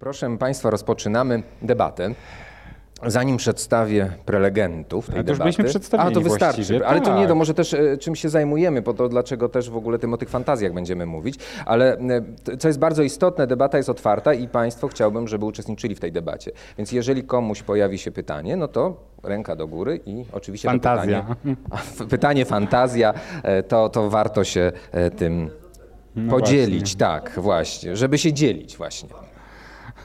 Proszę Państwa, rozpoczynamy debatę. Zanim przedstawię prelegentów tej debaty... byliśmy przedstawieni A, to wystarczy. Ale to nie, tak. to może też e, czym się zajmujemy, po to dlaczego też w ogóle tym o tych fantazjach będziemy mówić. Ale e, co jest bardzo istotne, debata jest otwarta i Państwo chciałbym, żeby uczestniczyli w tej debacie. Więc jeżeli komuś pojawi się pytanie, no to ręka do góry i oczywiście Fantazja. pytanie, pytanie fantazja, e, to, to warto się tym No podzielić. Tak, właśnie, żeby się dzielić właśnie.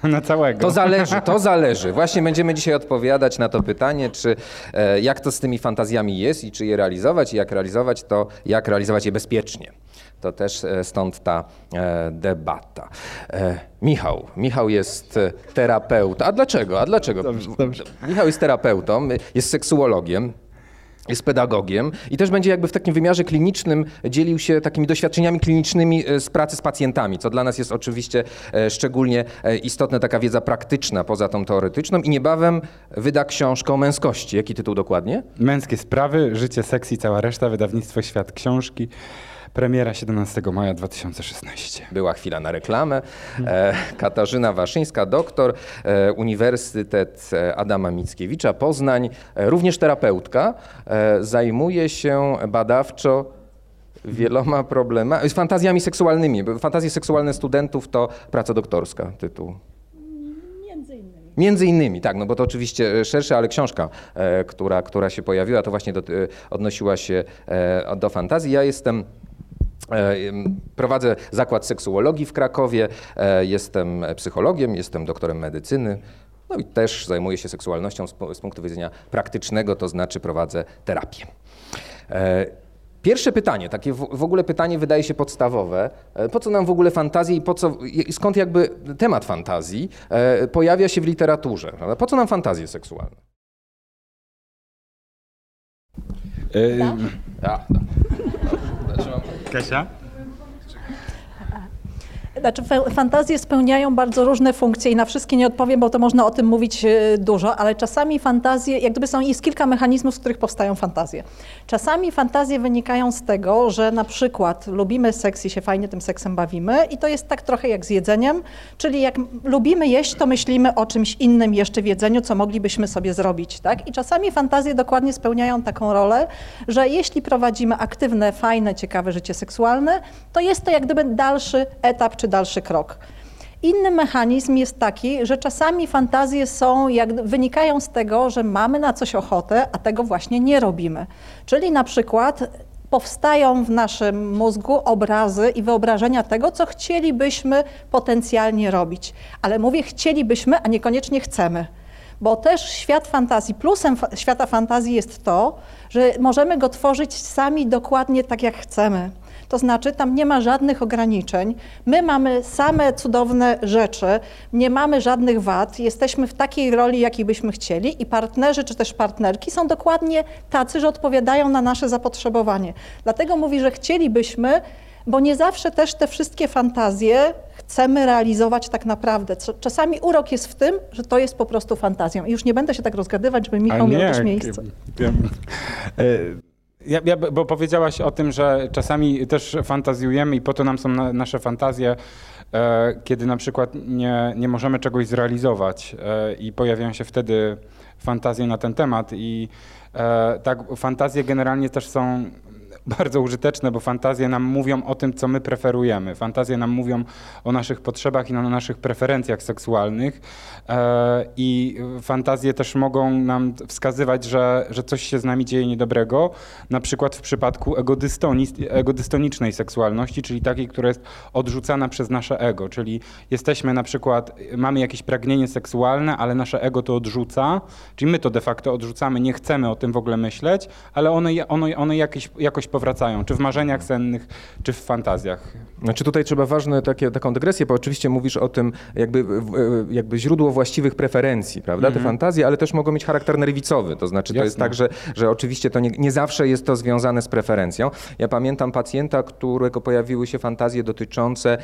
Na całego. To zależy, to zależy. Właśnie będziemy dzisiaj odpowiadać na to pytanie, czy e, jak to z tymi fantazjami jest i czy je realizować i jak realizować to, jak realizować je bezpiecznie. To też e, stąd ta e, debata. Michał, Michał jest terapeutą. A dlaczego? A dlaczego? Dobrze, dobrze. Michał jest terapeutą, jest seksuologiem. Jest pedagogiem i też będzie jakby w takim wymiarze klinicznym dzielił się takimi doświadczeniami klinicznymi e, z pracy z pacjentami, co dla nas jest oczywiście e, szczególnie e, istotne, taka wiedza praktyczna poza tą teoretyczną i niebawem wyda książkę o męskości. Jaki tytuł dokładnie? Męskie sprawy, życie, seks i cała reszta, wydawnictwo Świat Książki. Premiera 17 maja 2016. Była chwila na reklamę. E, Katarzyna Waszyńska, doktor, e, Uniwersytet e, Adama Mickiewicza, Poznań, e, również terapeutka, e, zajmuje się badawczo wieloma problemami, z fantazjami seksualnymi. Fantazje seksualne studentów to praca doktorska, tytuł. Między innymi. Między innymi, tak, no bo to oczywiście e, szersze, ale książka, e, która, która się pojawiła, to właśnie do, e, odnosiła się e, do fantazji. Ja jestem. E, Prowadzę zakład seksuologii w Krakowie, e, jestem psychologiem, jestem doktorem medycyny, no i też zajmuję się seksualnością z, pu- z punktu widzenia praktycznego, to znaczy prowadzę terapię. E, Pierwsze pytanie, takie w, ogóle pytanie wydaje się podstawowe. Po co nam w ogóle fantazje i po co, skąd jakby temat fantazji pojawia się w literaturze? Prawda? Po co nam fantazje seksualne? Yy, Ja, Kasia? Znaczy, fa- fantazje spełniają bardzo różne funkcje i na wszystkie nie odpowiem, bo to można o tym mówić e, dużo, ale czasami fantazje, jak gdyby są, jest kilka mechanizmów, z których powstają fantazje. Czasami fantazje wynikają z tego, że na przykład lubimy seks i się fajnie tym seksem bawimy i to jest tak trochę jak z jedzeniem, czyli jak lubimy jeść, to myślimy o czymś innym jeszcze w jedzeniu, co moglibyśmy sobie zrobić, tak? I czasami fantazje dokładnie spełniają taką rolę, że jeśli prowadzimy aktywne, fajne, ciekawe życie seksualne, to jest to jak gdyby dalszy etap czy dalszy krok. Inny mechanizm jest taki, że czasami fantazje są, jak wynikają z tego, że mamy na coś ochotę, a tego właśnie nie robimy. Czyli na przykład powstają w naszym mózgu obrazy i wyobrażenia tego, co chcielibyśmy potencjalnie robić. Ale mówię chcielibyśmy, a niekoniecznie chcemy. Bo też świat fantazji, plusem świata fantazji jest to, że możemy go tworzyć sami dokładnie tak, jak chcemy. To znaczy, tam nie ma żadnych ograniczeń. My mamy same cudowne rzeczy, nie mamy żadnych wad, jesteśmy w takiej roli, jakiej byśmy chcieli, i partnerzy czy też partnerki są dokładnie tacy, że odpowiadają na nasze zapotrzebowanie. Dlatego mówi, że chcielibyśmy, bo nie zawsze też te wszystkie fantazje chcemy realizować tak naprawdę. Czasami urok jest w tym, że to jest po prostu fantazją. I już nie będę się tak rozgadywać, żeby Michał miał też miejsce. Wiem. Ja, ja, bo powiedziałaś o tym, że czasami też fantazjujemy i po to nam są na, nasze fantazje, e, kiedy na przykład nie, nie możemy czegoś zrealizować e, i pojawiają się wtedy fantazje na ten temat i e, tak, fantazje generalnie też są bardzo użyteczne, bo fantazje nam mówią o tym, co my preferujemy. Fantazje nam mówią o naszych potrzebach i o naszych preferencjach seksualnych. E, I fantazje też mogą nam wskazywać, że, że coś się z nami dzieje niedobrego, na przykład w przypadku egodystoni- egodystonicznej seksualności, czyli takiej, która jest odrzucana przez nasze ego. Czyli jesteśmy na przykład, mamy jakieś pragnienie seksualne, ale nasze ego to odrzuca, czyli my to de facto odrzucamy, nie chcemy o tym w ogóle myśleć, ale one, one, one jakieś, jakoś powracają, czy w marzeniach sennych, czy w fantazjach. Znaczy tutaj trzeba ważne takie, taką dygresję, bo oczywiście mówisz o tym jakby, jakby źródło właściwych preferencji, prawda, te fantazje, ale też mogą mieć charakter nerwicowy, to znaczy to jest tak, że, że oczywiście to nie, nie zawsze jest to związane z preferencją. Ja pamiętam pacjenta, którego pojawiły się fantazje dotyczące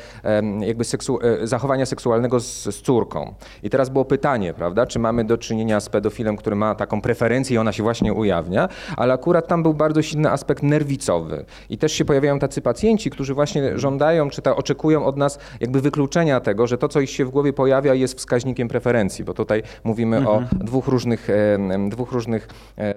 jakby seksu, e, zachowania seksualnego z, z córką. I teraz było pytanie, prawda, czy mamy do czynienia z pedofilem, który ma taką preferencję i ona się właśnie ujawnia, ale akurat tam był bardzo silny aspekt nerwicowy, lewicowy. I też się pojawiają tacy pacjenci, którzy właśnie żądają, czy ta, oczekują od nas jakby wykluczenia tego, że to, co ich się w głowie pojawia, jest wskaźnikiem preferencji, bo tutaj mówimy mhm. o dwóch różnych, dwóch różnych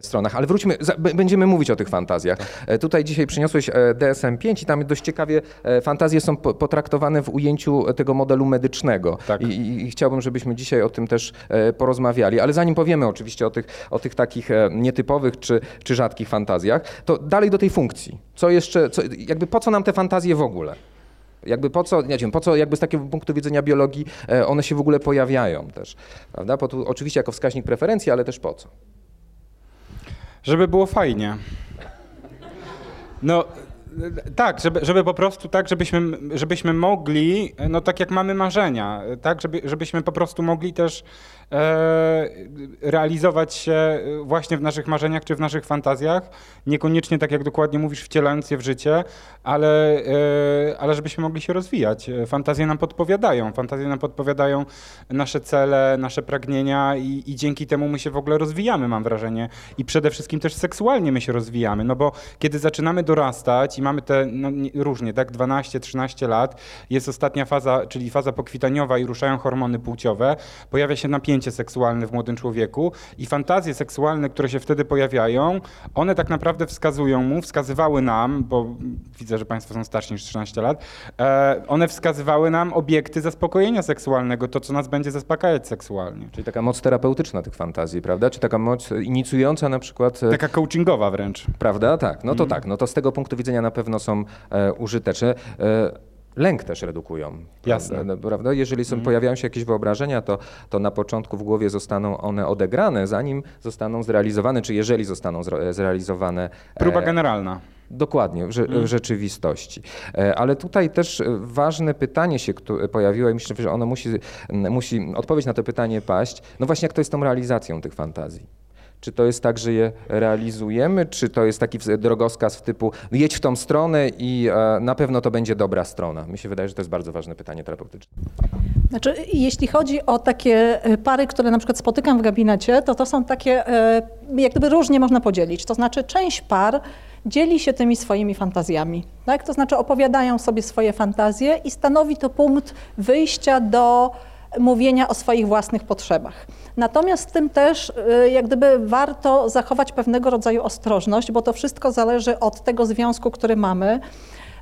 stronach. Ale wróćmy, będziemy mówić o tych fantazjach. Tak. Tutaj dzisiaj przyniosłeś DSM-5 i tam dość ciekawie fantazje są potraktowane w ujęciu tego modelu medycznego. Tak. I, I, chciałbym, żebyśmy dzisiaj o tym też porozmawiali. Ale zanim powiemy oczywiście o tych, o tych takich nietypowych czy, czy rzadkich fantazjach, to dalej do tej funkcji. Co jeszcze, co, jakby po co nam te fantazje w ogóle? Jakby po co, nie wiem, po co jakby z takiego punktu widzenia biologii e, one się w ogóle pojawiają też, prawda? Po tu, oczywiście jako wskaźnik preferencji, ale też po co? Żeby było fajnie. No, tak, żeby, żeby po prostu tak, żebyśmy, żebyśmy mogli, no tak jak mamy marzenia, tak, żeby, żebyśmy po prostu mogli też realizować się właśnie w naszych marzeniach czy w naszych fantazjach, niekoniecznie tak jak dokładnie mówisz, wcielając je w życie, ale, e, ale żebyśmy mogli się rozwijać. Fantazje nam podpowiadają, fantazje nam podpowiadają nasze cele, nasze pragnienia i, i dzięki temu my się w ogóle rozwijamy, mam wrażenie. I przede wszystkim też seksualnie my się rozwijamy, no bo kiedy zaczynamy dorastać mamy te no, różnie, tak, 12-13 lat, jest ostatnia faza, czyli faza pokwitaniowa i ruszają hormony płciowe, pojawia się napięcie seksualne w młodym człowieku i fantazje seksualne, które się wtedy pojawiają, one tak naprawdę wskazują mu, wskazywały nam, bo widzę, że Państwo są starsi niż 13 lat, e, one wskazywały nam obiekty zaspokojenia seksualnego, to co nas będzie zaspokajać seksualnie. Czyli taka moc terapeutyczna tych fantazji, prawda? Czy taka moc inicjująca na przykład... E, taka coachingowa wręcz. Prawda? Tak. No to mm. tak. No to z tego punktu widzenia na pewno są e, użyteczne. E, lęk też redukują. Jasne. No, prawda? Jeżeli są, mhm. pojawiają się jakieś wyobrażenia, to, to na początku w głowie zostaną one odegrane, zanim zostaną zrealizowane, czy jeżeli zostaną zrealizowane. Próba e, generalna. Dokładnie, w, w, mhm. rzeczywistości. Ale tutaj też ważne pytanie się pojawiło i myślę, że ono musi, musi odpowiedź na to pytanie paść. No właśnie, jak to jest tą realizacją tych fantazji? Czy to jest tak, że je realizujemy, czy to jest taki drogowskaz w typu jedź w tą stronę i e, na pewno to będzie dobra strona? Mi się wydaje, że to jest bardzo ważne pytanie terapeutyczne. Znaczy, jeśli chodzi o takie e, pary, które na przykład spotykam w gabinecie, to to są takie, e, jak gdyby różnie można podzielić. To znaczy część par dzieli się tymi swoimi fantazjami. Tak? To znaczy opowiadają sobie swoje fantazje i stanowi to punkt wyjścia do mówienia o swoich własnych potrzebach. Natomiast tym też y, jak gdyby warto zachować pewnego rodzaju ostrożność, bo to wszystko zależy od tego związku, który mamy.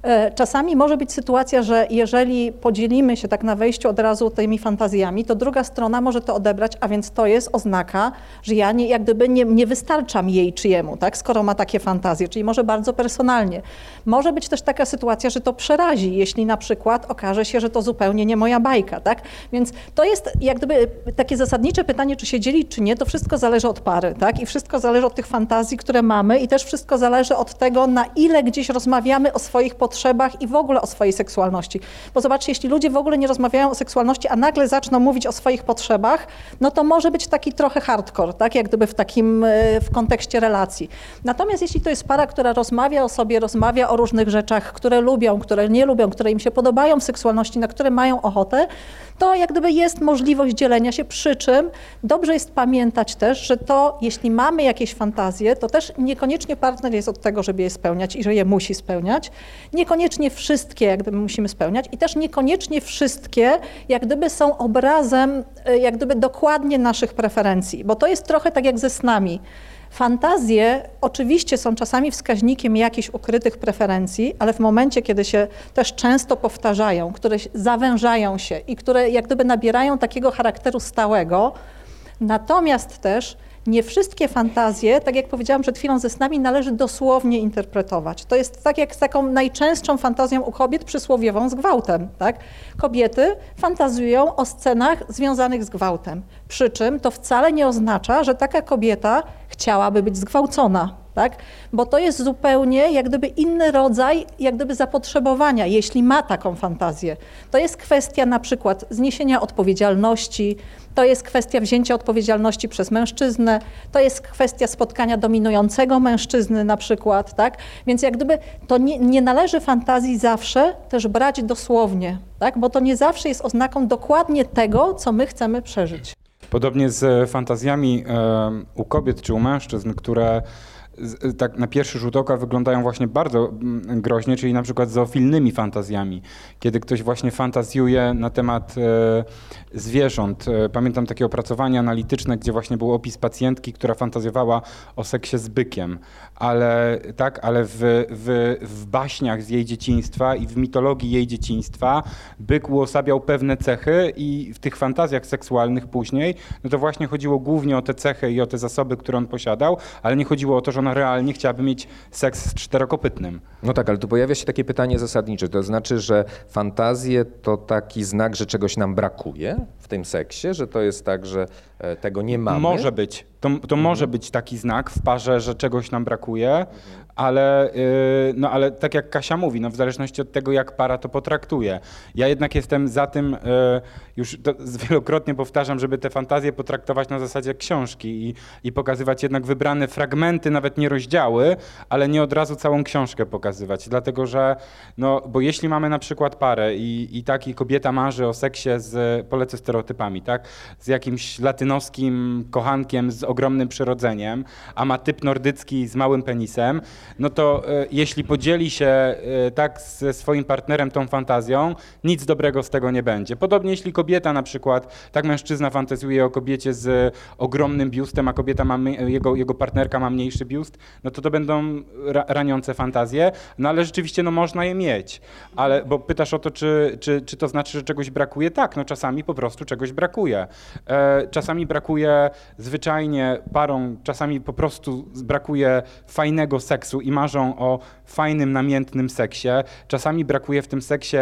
E, czasami może być sytuacja, że jeżeli podzielimy się tak na wejściu od razu tymi fantazjami, to druga strona może to odebrać, a więc to jest oznaka, że ja nie, jak gdyby nie, nie wystarczam jej czyjemu, tak, skoro ma takie fantazje, czyli może bardzo personalnie. Może być też taka sytuacja, że to przerazi, jeśli na przykład okaże się, że to zupełnie nie moja bajka, tak? Więc to jest jak gdyby takie zasadnicze pytanie, czy się dzieli, czy nie, to wszystko zależy od pary, tak? I wszystko zależy od tych fantazji, które mamy i też wszystko zależy od tego, na ile gdzieś rozmawiamy o swoich potrzebach potrzebach i w ogóle o swojej seksualności. Bo zobaczcie, jeśli ludzie w ogóle nie rozmawiają o seksualności, a nagle zaczną mówić o swoich potrzebach, no to może być taki trochę hardcore, tak? Jak gdyby w takim, e, w kontekście relacji. Natomiast jeśli to jest para, która rozmawia o sobie, rozmawia o różnych rzeczach, które lubią, które nie lubią, które im się podobają w seksualności, na które mają ochotę, to jak gdyby jest możliwość dzielenia się, przy czym dobrze jest pamiętać też, że to, jeśli mamy jakieś fantazje, to też niekoniecznie partner jest od tego, żeby je spełniać i że je musi spełniać. Niekoniecznie wszystkie jak gdyby musimy spełniać i też niekoniecznie wszystkie jak gdyby są obrazem e, jak gdyby dokładnie naszych preferencji, bo to jest trochę tak jak ze snami. Fantazje oczywiście są czasami wskaźnikiem jakichś ukrytych preferencji, ale w momencie, kiedy się też często powtarzają, które zawężają się i które jak gdyby nabierają takiego charakteru stałego, natomiast też nie wszystkie fantazje, tak jak powiedziałam przed chwilą ze snami, należy dosłownie interpretować. To jest tak jak z taką najczęstszą fantazją u kobiet przysłowiową z gwałtem. Tak? Kobiety fantazjują o scenach związanych z gwałtem. Przy czym to wcale nie oznacza, że taka kobieta chciałaby być zgwałcona tak? Bo to jest zupełnie jak gdyby inny rodzaj jak gdyby zapotrzebowania, jeśli ma taką fantazję. To jest kwestia na przykład zniesienia odpowiedzialności, to jest kwestia wzięcia odpowiedzialności przez mężczyznę, to jest kwestia spotkania dominującego mężczyzny na przykład, tak? Więc jak gdyby to nie, nie należy fantazji zawsze też brać dosłownie, tak? Bo to nie zawsze jest oznaką dokładnie tego, co my chcemy przeżyć. Podobnie z fantazjami u kobiet czy u mężczyzn, które z- tak na pierwszy rzut oka wyglądają właśnie bardzo mm, groźnie, czyli na przykład zoofilnymi fantazjami, kiedy ktoś właśnie fantazjuje na temat e, zwierząt. E, Pamiętam takie opracowanie analityczne, gdzie właśnie był opis pacjentki, która fantazjowała o seksie z bykiem, ale tak, ale w, w, w baśniach z jej dzieciństwa i w mitologii jej dzieciństwa byk uosabiał pewne cechy i w tych fantazjach seksualnych później, no to właśnie chodziło głównie o te cechy i o te zasoby, które on posiadał, ale nie chodziło o to, że ona realnie chciałaby mieć seks z czterokopytnym. No tak, ale tu pojawia się takie pytanie zasadnicze. To znaczy, że fantazje to taki znak, że czegoś nam brakuje w tym seksie, że to jest tak, że e, tego nie mamy. Może być. To, to może być taki znak w parze, że czegoś nam brakuje, ale, yy, no, ale tak jak Kasia mówi, no, w zależności od tego, jak para to potraktuje. Ja jednak jestem za tym, yy, już wielokrotnie powtarzam, żeby te fantazje potraktować na zasadzie książki i, i pokazywać jednak wybrane fragmenty, nawet nie rozdziały, ale nie od razu całą książkę pokazywać. Dlatego, że no, bo jeśli mamy na przykład parę i, i taki kobieta marzy o seksie z, polecę stereotypami, tak, z jakimś latynoskim kochankiem z ogromnym przyrodzeniem, a ma typ nordycki z małym penisem, no to e, jeśli podzieli się e, tak ze swoim partnerem tą fantazją, nic dobrego z tego nie będzie. Podobnie jeśli kobieta na przykład, tak mężczyzna fantazjuje o kobiecie z ogromnym biustem, a kobieta ma, jego, jego partnerka ma mniejszy biust, no to to będą ra, raniące fantazje, no ale rzeczywiście no można je mieć. Ale, bo pytasz o to, czy, czy, czy to znaczy, że czegoś brakuje? Tak, no czasami po prostu czegoś brakuje. E, czasami brakuje zwyczajnie parom, czasami po prostu brakuje fajnego seksu i marzą o fajnym, namiętnym seksie. Czasami brakuje w tym seksie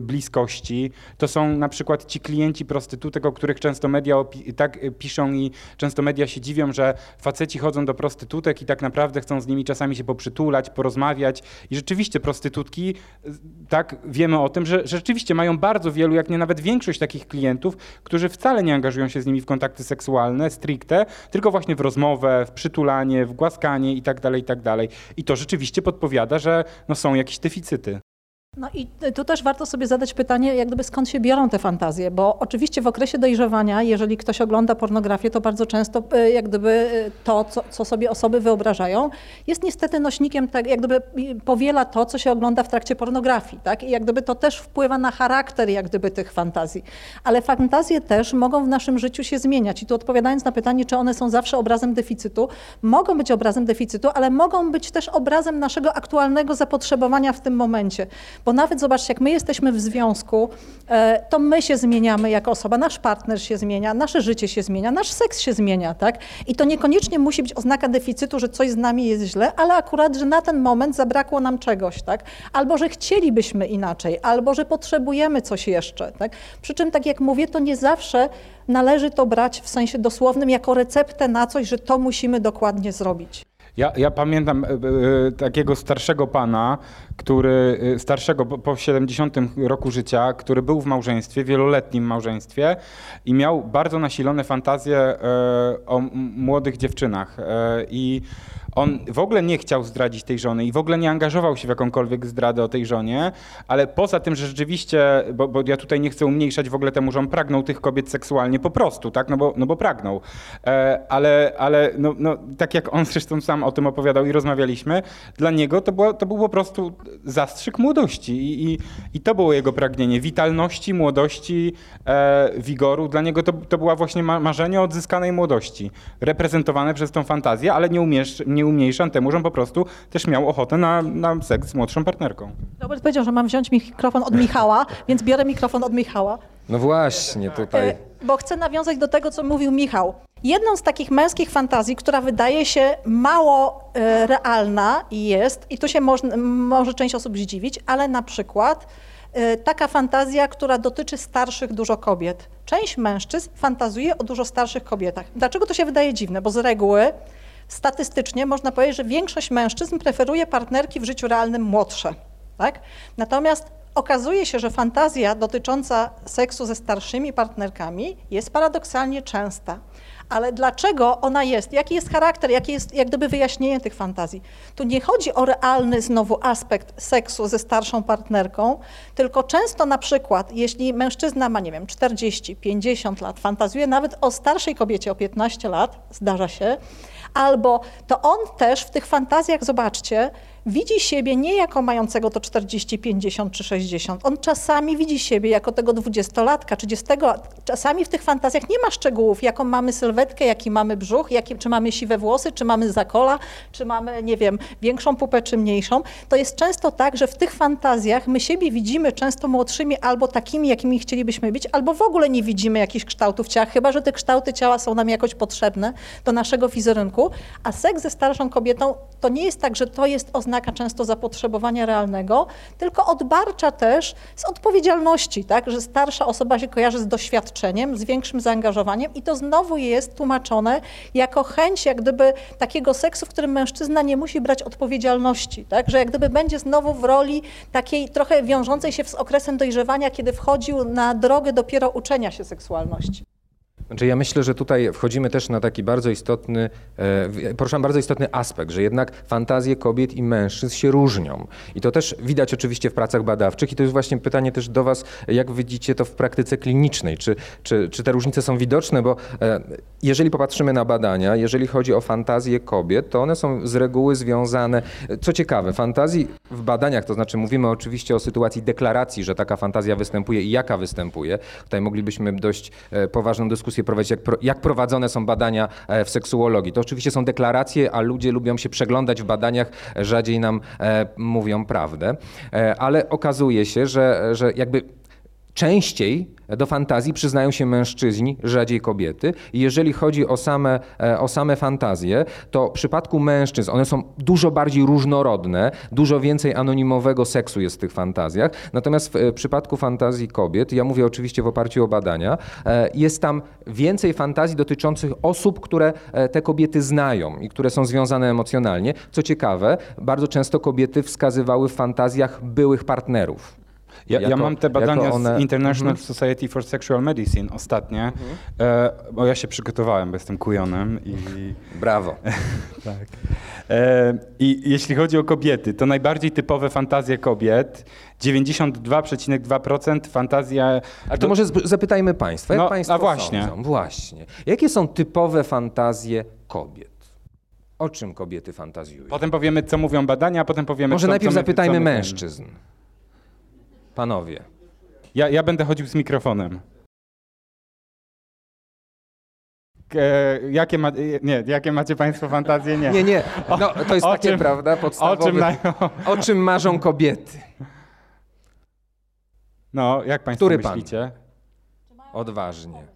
bliskości. To są na przykład ci klienci prostytutek, o których często media tak e, piszą i często media się dziwią, że faceci chodzą do prostytutek i tak naprawdę chcą z nimi czasami się poprzytulać, porozmawiać. I rzeczywiście prostytutki, e, tak wiemy o tym, że, że rzeczywiście mają bardzo wielu, jak nie nawet większość takich klientów, którzy wcale nie angażują się z nimi w kontakty seksualne stricte, tylko właśnie w rozmowę, w przytulanie, w głaskanie i tak dalej, i tak dalej. I to rzeczywiście podpowiada, że no, są jakieś deficyty. No i tu też warto sobie zadać pytanie, jak gdyby skąd się biorą te fantazje, bo oczywiście w okresie dojrzewania, jeżeli ktoś ogląda pornografię, to bardzo często e, jak gdyby e, to, co, co sobie osoby wyobrażają, jest niestety nośnikiem, tak, jak gdyby powiela to, co się ogląda w trakcie pornografii, tak? I jak gdyby to też wpływa na charakter jak gdyby tych fantazji. Ale fantazje też mogą w naszym życiu się zmieniać. I tu odpowiadając na pytanie, czy one są zawsze obrazem deficytu, mogą być obrazem deficytu, ale mogą być też obrazem naszego aktualnego zapotrzebowania w tym momencie. Bo nawet zobaczcie, jak my jesteśmy w związku, e, to my się zmieniamy jako osoba, nasz partner się zmienia, nasze życie się zmienia, nasz seks się zmienia, tak? I to niekoniecznie musi być oznaka deficytu, że coś z nami jest źle, ale akurat, że na ten moment zabrakło nam czegoś, tak? Albo, że chcielibyśmy inaczej, albo, że potrzebujemy coś jeszcze, tak? Przy czym, tak jak mówię, to nie zawsze należy to brać w sensie dosłownym jako receptę na coś, że to musimy dokładnie zrobić. Ja, ja pamiętam e, e, takiego starszego pana, który, e, starszego po- po 70 roku życia, który był w małżeństwie, wieloletnim małżeństwie i miał bardzo nasilone fantazje o młodych dziewczynach. I on w ogóle nie chciał zdradzić tej żony i w ogóle nie angażował się w jakąkolwiek zdradę o tej żonie, ale poza tym, że rzeczywiście, bo, bo ja tutaj nie chcę umniejszać w ogóle temu, że on pragnął tych kobiet seksualnie po prostu, tak, no bo, no bo pragnął. E, ale ale no, no, tak jak on zresztą sam o tym opowiadał i rozmawialiśmy, dla niego to, było, to był po prostu zastrzyk młodości i, i, i to było jego pragnienie, witalności, młodości, e, wigoru. Dla niego to, to była właśnie ma, marzenie odzyskanej młodości, reprezentowane przez tą fantazję, ale nie, umiesz, nie umniejszam temu, że on po prostu też miał ochotę na, na seks z młodszą partnerką. Robert powiedział, że mam wziąć mikrofon od Michała, więc biorę mikrofon od Michała. No właśnie, tutaj. E, Bo chcę nawiązać do tego, co mówił Michał. Jedną z takich męskich fantazji, która wydaje się mało e, realna i jest, i tu się można, może część osób zdziwić, ale na przykład e, taka fantazja, która dotyczy starszych dużo kobiet. Część mężczyzn fantazuje o dużo starszych kobietach. Dlaczego to się wydaje dziwne? Bo z reguły statystycznie można powiedzieć, że większość mężczyzn preferuje partnerki w życiu realnym młodsze. Tak? Natomiast okazuje się, że fantazja dotycząca seksu ze starszymi partnerkami jest paradoksalnie częsta. Ale dlaczego ona jest? Jaki jest charakter? Jakie jest jak gdyby wyjaśnienie tych fantazji? Tu nie chodzi o realny znowu aspekt seksu ze starszą partnerką, tylko często na przykład, jeśli mężczyzna ma, nie wiem, 40, 50 lat, fantazuje nawet o starszej kobiecie o 15 lat, zdarza się, Albo to on też w tych fantazjach, zobaczcie, widzi siebie nie jako mającego to 40, 50 czy 60. On czasami widzi siebie jako tego dwudziestolatka, 30. Czasami w tych fantazjach nie ma szczegółów, jaką mamy sylwetkę, jaki mamy brzuch, jaki, czy mamy siwe włosy, czy mamy zakola, czy mamy, nie wiem, większą pupę, czy mniejszą. To jest często tak, że w tych fantazjach my siebie widzimy często młodszymi albo takimi, jakimi chcielibyśmy być, albo w ogóle nie widzimy jakichś kształtów ciała, chyba że te kształty ciała są nam jakoś potrzebne do naszego wizerunku. A seks ze starszą kobietą to nie jest tak, że to jest oznaka często zapotrzebowania realnego, tylko odbarcza też z odpowiedzialności, tak? że starsza osoba się kojarzy z doświadczeniem, z większym zaangażowaniem i to znowu jest tłumaczone jako chęć jak gdyby takiego seksu, w którym mężczyzna nie musi brać odpowiedzialności, tak? że jak gdyby będzie znowu w roli takiej trochę wiążącej się z okresem dojrzewania, kiedy wchodził na drogę dopiero uczenia się seksualności. Znaczy ja myślę, że tutaj wchodzimy też na taki bardzo istotny, e, poruszam bardzo istotny aspekt, że jednak fantazje kobiet i mężczyzn się różnią. I to też widać oczywiście w pracach badawczych i to jest właśnie pytanie też do Was, jak widzicie to w praktyce klinicznej, czy, czy, czy te różnice są widoczne, bo e, jeżeli popatrzymy na badania, jeżeli chodzi o fantazje kobiet, to one są z reguły związane, co ciekawe, fantazji w badaniach, to znaczy mówimy oczywiście o sytuacji deklaracji, że taka fantazja występuje i jaka występuje. Tutaj moglibyśmy dość e, poważną dyskusję prowadzić, jak, pro, jak prowadzone są badania e, w seksuologii. To oczywiście są deklaracje, a ludzie lubią się przeglądać w badaniach, rzadziej nam e, mówią prawdę. E, ale okazuje się, że, że jakby częściej do fantazji przyznają się mężczyźni, rzadziej kobiety. I jeżeli chodzi o same, e, o same fantazje, to w przypadku mężczyzn one są dużo bardziej różnorodne, dużo więcej anonimowego seksu jest w tych fantazjach. Natomiast w e, przypadku fantazji kobiet, ja mówię oczywiście w oparciu o badania, e, jest tam więcej fantazji dotyczących osób, które te kobiety znają i które są związane emocjonalnie. Co ciekawe, bardzo często kobiety wskazywały w fantazjach byłych partnerów. Ja, jako, ja mam te badania one... z International mhm. Society for Sexual Medicine ostatnie, mhm. e, bo ja się przygotowałem, bo jestem kujonem i... Brawo. tak. E, I jeśli chodzi o kobiety, to najbardziej typowe fantazje kobiet, 92,2% fantazja... Ale to może zapytajmy Państwa, jak no, Państwo a właśnie. Sądzą? Właśnie. Jakie są typowe fantazje kobiet? O czym kobiety fantazjują? Potem powiemy, co mówią badania, a potem powiemy, Może co, najpierw co my, zapytajmy co mężczyzn. Panowie. Ja, ja będę chodził z mikrofonem. E, jakie, ma, nie, jakie macie Państwo fantazje? Nie. Nie, nie. No, to jest o takie, czym, prawda, podstawowe. O czym, mają... o czym marzą kobiety? No, jak Państwo Który myślicie? Pan? Odważnie.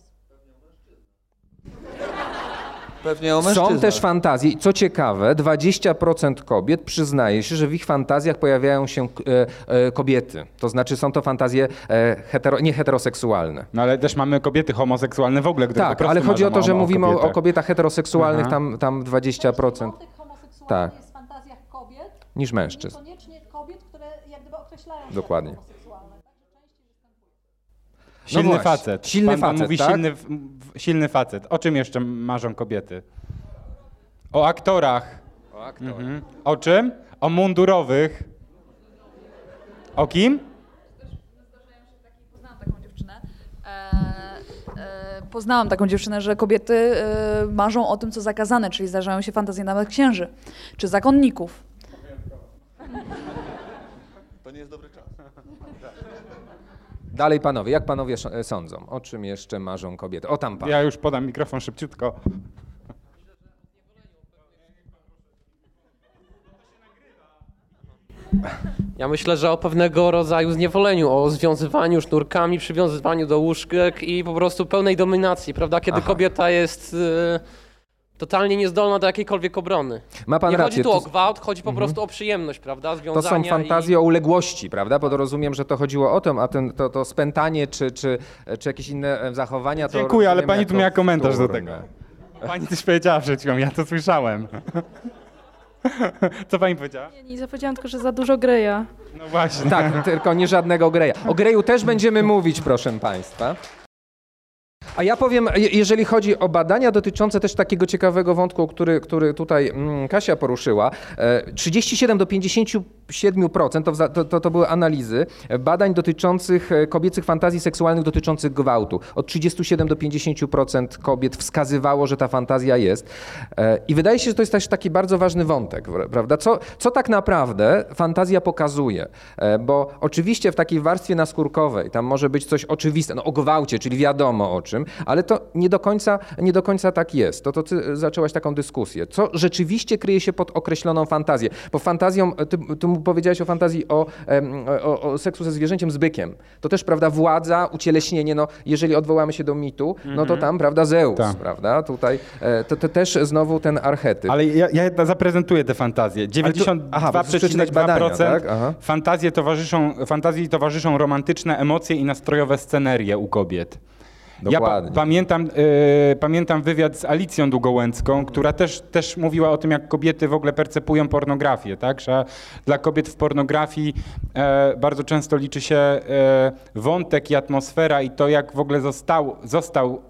Pewnie o Są też fantazje. Co ciekawe, 20% kobiet przyznaje się, że w ich fantazjach pojawiają się e, e, kobiety. To znaczy są to fantazje e, hetero, nie heteroseksualne. No ale też mamy kobiety homoseksualne w ogóle, które Tak, ale chodzi o to, że o mówimy o, o, kobietach heteroseksualnych, tam, tam 20%. Tak. jest w fantazjach kobiet niż mężczyzn. Niekoniecznie kobiet, które jak gdyby określają się Dokładnie. Homoseksualne. Silny No facet. silny Pan, pan facet, mówi tak? silny, silny facet. O czym jeszcze marzą kobiety? O aktorach. O aktor. Mhm. O czym? O mundurowych. O kim? Poznałam taką dziewczynę. E, e, poznałam taką dziewczynę, że kobiety e, marzą o tym, co zakazane, czyli zdarzają się fantazje nawet księży czy zakonników. To nie jest dobry czas. Dalej panowie, jak panowie sz- sądzą? O czym jeszcze marzą kobiety? O tam pan. Ja już podam mikrofon szybciutko. Ja myślę, że o pewnego rodzaju zniewoleniu, o związywaniu sznurkami, przywiązywaniu do łóżek i po prostu pełnej dominacji, prawda? Kiedy Aha. kobieta jest y, totalnie niezdolna do jakiejkolwiek obrony. Ma pan Nie rację. chodzi tu o to- gwałt, chodzi po prostu o przyjemność, prawda? To Związania są fantazje o uległości, prawda? Bo to rozumiem, że to chodziło o to, a ten, to, to spętanie czy, czy, czy jakieś inne e, zachowania to Dziękuję, ale pani tu miała komentarz do tego. Pani coś powiedziała przed chwilą, ja to słyszałem. Co pani powiedziała? Nie, nie zapowiedziałam tylko, że za dużo greja. No właśnie. Tak, tylko nie żadnego Greja. O Greju też będziemy mówić, proszę państwa. A ja powiem, je- jeżeli chodzi o badania dotyczące też takiego ciekawego wątku, który, który tutaj mm, Kasia poruszyła, e, 37 do 57% to, to, to, były analizy e, badań dotyczących e, kobiecych fantazji seksualnych dotyczących gwałtu. Od 37 do 50% kobiet wskazywało, że ta fantazja jest. E, I wydaje się, że to jest też taki bardzo ważny wątek, prawda? Co, co tak naprawdę fantazja pokazuje? E, Bo oczywiście w takiej warstwie naskórkowej tam może być coś oczywiste, no o gwałcie, czyli wiadomo o czym, ale to nie do końca, nie do końca tak jest. To, to ty zaczęłaś taką dyskusję. Co rzeczywiście kryje się pod określoną fantazję? Bo fantazją, ty, ty mu powiedziałeś o fantazji o, o, o seksu ze zwierzęciem, z bykiem. To też, prawda, władza, ucieleśnienie, no jeżeli odwołamy się do mitu, no to tam, prawda, Zeus, Tak. prawda? Tutaj e, to, to też znowu ten archetyp. Ale ja, ja zaprezentuję te fantazje. aha, bo chcesz przeczytać badania, 92% tak? Aha. fantazje towarzyszą, fantazji towarzyszą romantyczne emocje i nastrojowe scenerie u kobiet. Ja pa, Dokładnie. pamiętam, e, pamiętam wywiad z Alicją Długołęcką, która też, też mówiła o tym, jak kobiety w ogóle percepują pornografię, tak? Że dla kobiet w pornografii e, bardzo często liczy się e, wątek i atmosfera i to, jak w ogóle został, został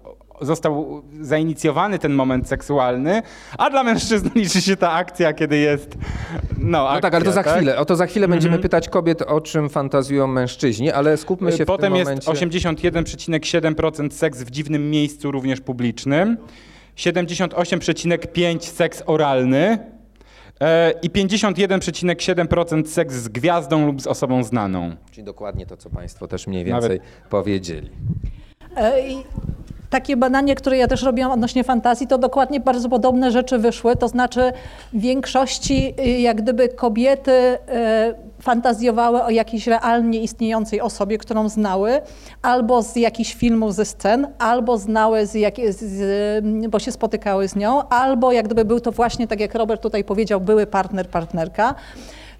został zainicjowany ten moment seksualny, a dla mężczyzn liczy się ta akcja, kiedy jest. No, No tak, ale to za akcja, chwilę. O to za chwilę będziemy Mhm. pytać kobiet, o czym fantazjują mężczyźni, ale skupmy się Potem w tym jest momencie. 81,7% seks w dziwnym miejscu, również publicznym, 78,5% seks oralny e, i 51,7% seks z gwiazdą lub z osobą znaną. Czyli dokładnie to, co Państwo też mniej więcej Nawet- powiedzieli. Takie badanie, które ja też robiłam odnośnie fantazji, to dokładnie bardzo podobne rzeczy wyszły. To znaczy w większości y, jak gdyby kobiety e, fantazjowały o jakiejś realnie istniejącej osobie, którą znały, albo z jakichś filmów ze scen, albo znały, z jak, z, z, bo się spotykały z nią, albo jak gdyby był to właśnie, tak jak Robert tutaj powiedział, były partner, partnerka.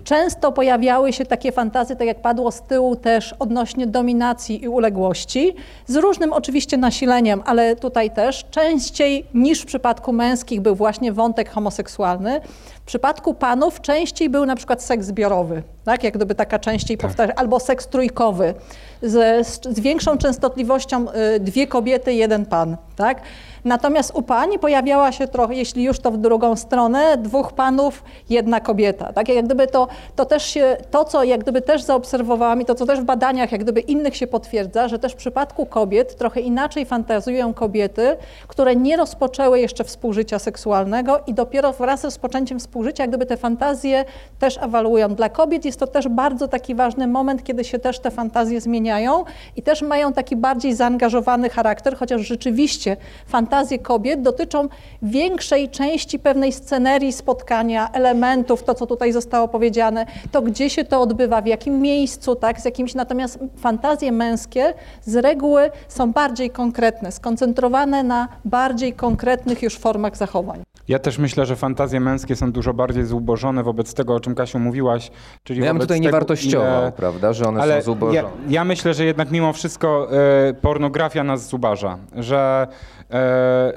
Często pojawiały się takie fantazje, tak jak padło z tyłu też odnośnie dominacji i uległości, z różnym oczywiście nasileniem, ale tutaj też częściej niż w przypadku męskich był właśnie wątek homoseksualny. W przypadku panów częściej był na przykład seks zbiorowy, tak? jak gdyby taka częściej powtarza, albo seks trójkowy, z, z, z większą częstotliwością y, dwie kobiety, jeden pan. Tak? Natomiast u pań pojawiała się trochę, jeśli już to w drugą stronę, dwóch panów, jedna kobieta. Tak? Jak gdyby to, to też się, to co jak gdyby też zaobserwowałam i to co też w badaniach jak gdyby innych się potwierdza, że też w przypadku kobiet trochę inaczej fantazują kobiety, które nie rozpoczęły jeszcze współżycia seksualnego i dopiero wraz z rozpoczęciem współżycia jak gdyby te fantazje też ewaluują. Dla kobiet jest to też bardzo taki ważny moment, kiedy się też te fantazje zmieniają i też mają taki bardziej zaangażowany charakter, chociaż rzeczywiście fantazje kobiet dotyczą większej części pewnej scenerii spotkania, elementów, to co tutaj zostało powiedziane, to gdzie się to odbywa, w jakim miejscu, tak, z jakimś, natomiast fantazje męskie z reguły są bardziej konkretne, skoncentrowane na bardziej konkretnych już formach zachowań. Ja też myślę, że fantazje męskie są dużo bardziej zubożone wobec tego, o czym Kasiu mówiłaś. Czyli Ja bym tutaj nie tego, wartościował, ile- prawda, że one Ale są zubożone. ja, ja myślę, że jednak mimo wszystko e, pornografia nas zubaża, że,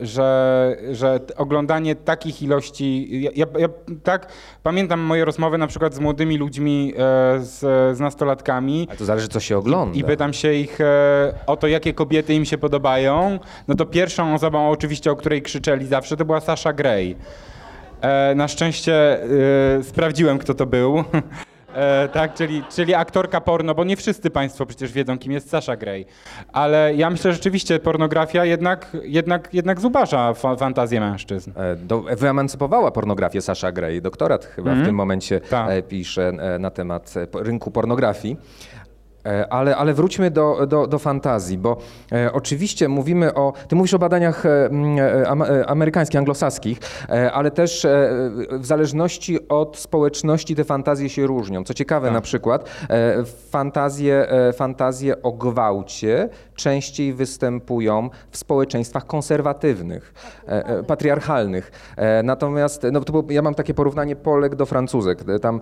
że, że t- oglądanie takich ilości, ja, ja, ja tak pamiętam moje rozmowy na przykład z młodymi ludźmi, e, z, z nastolatkami Ale to zależy, co się ogląda. i pytam się ich e, o to, jakie kobiety im się podobają, no to pierwszą osobą oczywiście, o której krzyczeli zawsze, to była Sasha Grey. E, na szczęście e, sprawdziłem, kto to był. E, tak, czyli, czyli aktorka porno, bo nie wszyscy Państwo przecież wiedzą, kim jest Sasha Grey. Ale ja myślę, że rzeczywiście pornografia jednak, jednak, jednak zubaża fa fantazję mężczyzn. E, Do, wyemancypowała pornografię Sasha Grey. Doktorat chyba Mhm. w tym momencie Tak. e, pisze e, na temat e, rynku pornografii. E, Ale, ale wróćmy do, do, do fantazji, bo e, oczywiście mówimy o. Ty mówisz o badaniach e, amerykańskich, anglosaskich, ale też w zależności od społeczności te fantazje się różnią. Co ciekawe, na przykład fantazje, fantazje o gwałcie częściej występują w społeczeństwach konserwatywnych, patriarchalnych. Natomiast no, to było, ja mam takie porównanie Polek do Francuzek. Tam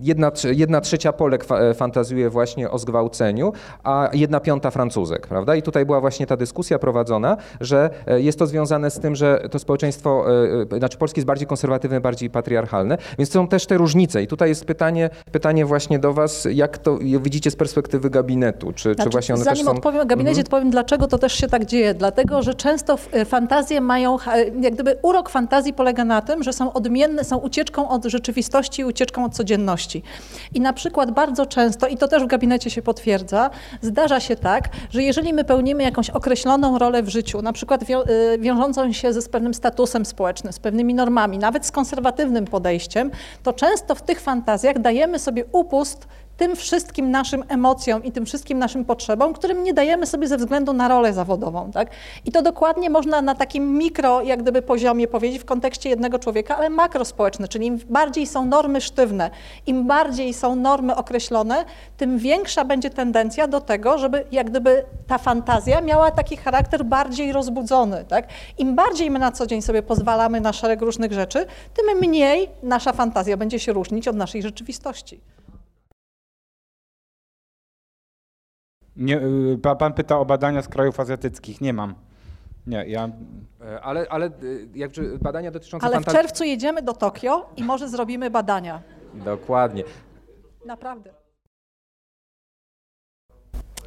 jedna, jedna trzecia Polek fa, fantazjuje właśnie właśnie o zgwałceniu, a jedna piąta Francuzek, prawda? I tutaj była właśnie ta dyskusja prowadzona, że e, jest to związane z tym, że to społeczeństwo, e, e, znaczy polskie jest bardziej konserwatywne, bardziej patriarchalne, więc są też te różnice. I tutaj jest pytanie, pytanie właśnie do was, jak to widzicie z perspektywy gabinetu? Czy, czy Znaczy, właśnie one zanim też są... odpowiem o gabinecie, to powiem, dlaczego to też się tak dzieje. Dlatego, że często fantazje mają, jak gdyby urok fantazji polega na tym, że są odmienne, są ucieczką od rzeczywistości i ucieczką od codzienności. I na przykład bardzo często, i to też w gabinecie się potwierdza, zdarza się tak, że jeżeli my pełnimy jakąś określoną rolę w życiu, na przykład y, wiążącą się ze z pewnym statusem społecznym, z pewnymi normami, nawet z konserwatywnym podejściem, to często w tych fantazjach dajemy sobie upust tym wszystkim naszym emocjom i tym wszystkim naszym potrzebom, którym nie dajemy sobie ze względu na rolę zawodową. Tak? I to dokładnie można na takim mikro, jak gdyby poziomie powiedzieć w kontekście jednego człowieka, ale makrospołeczne, czyli im bardziej są normy sztywne, im bardziej są normy określone, tym większa będzie tendencja do tego, żeby jak gdyby ta fantazja miała taki charakter bardziej rozbudzony. Tak? Im bardziej my na co dzień sobie pozwalamy na szereg różnych rzeczy, tym mniej nasza fantazja będzie się różnić od naszej rzeczywistości. Nie, y, pa- pan pyta o badania z krajów azjatyckich. Nie mam. Nie, ja... E, Ale, ale e, jakże badania dotyczące Ale w czerwcu jedziemy do Tokio i może zrobimy badania. Dokładnie. Naprawdę.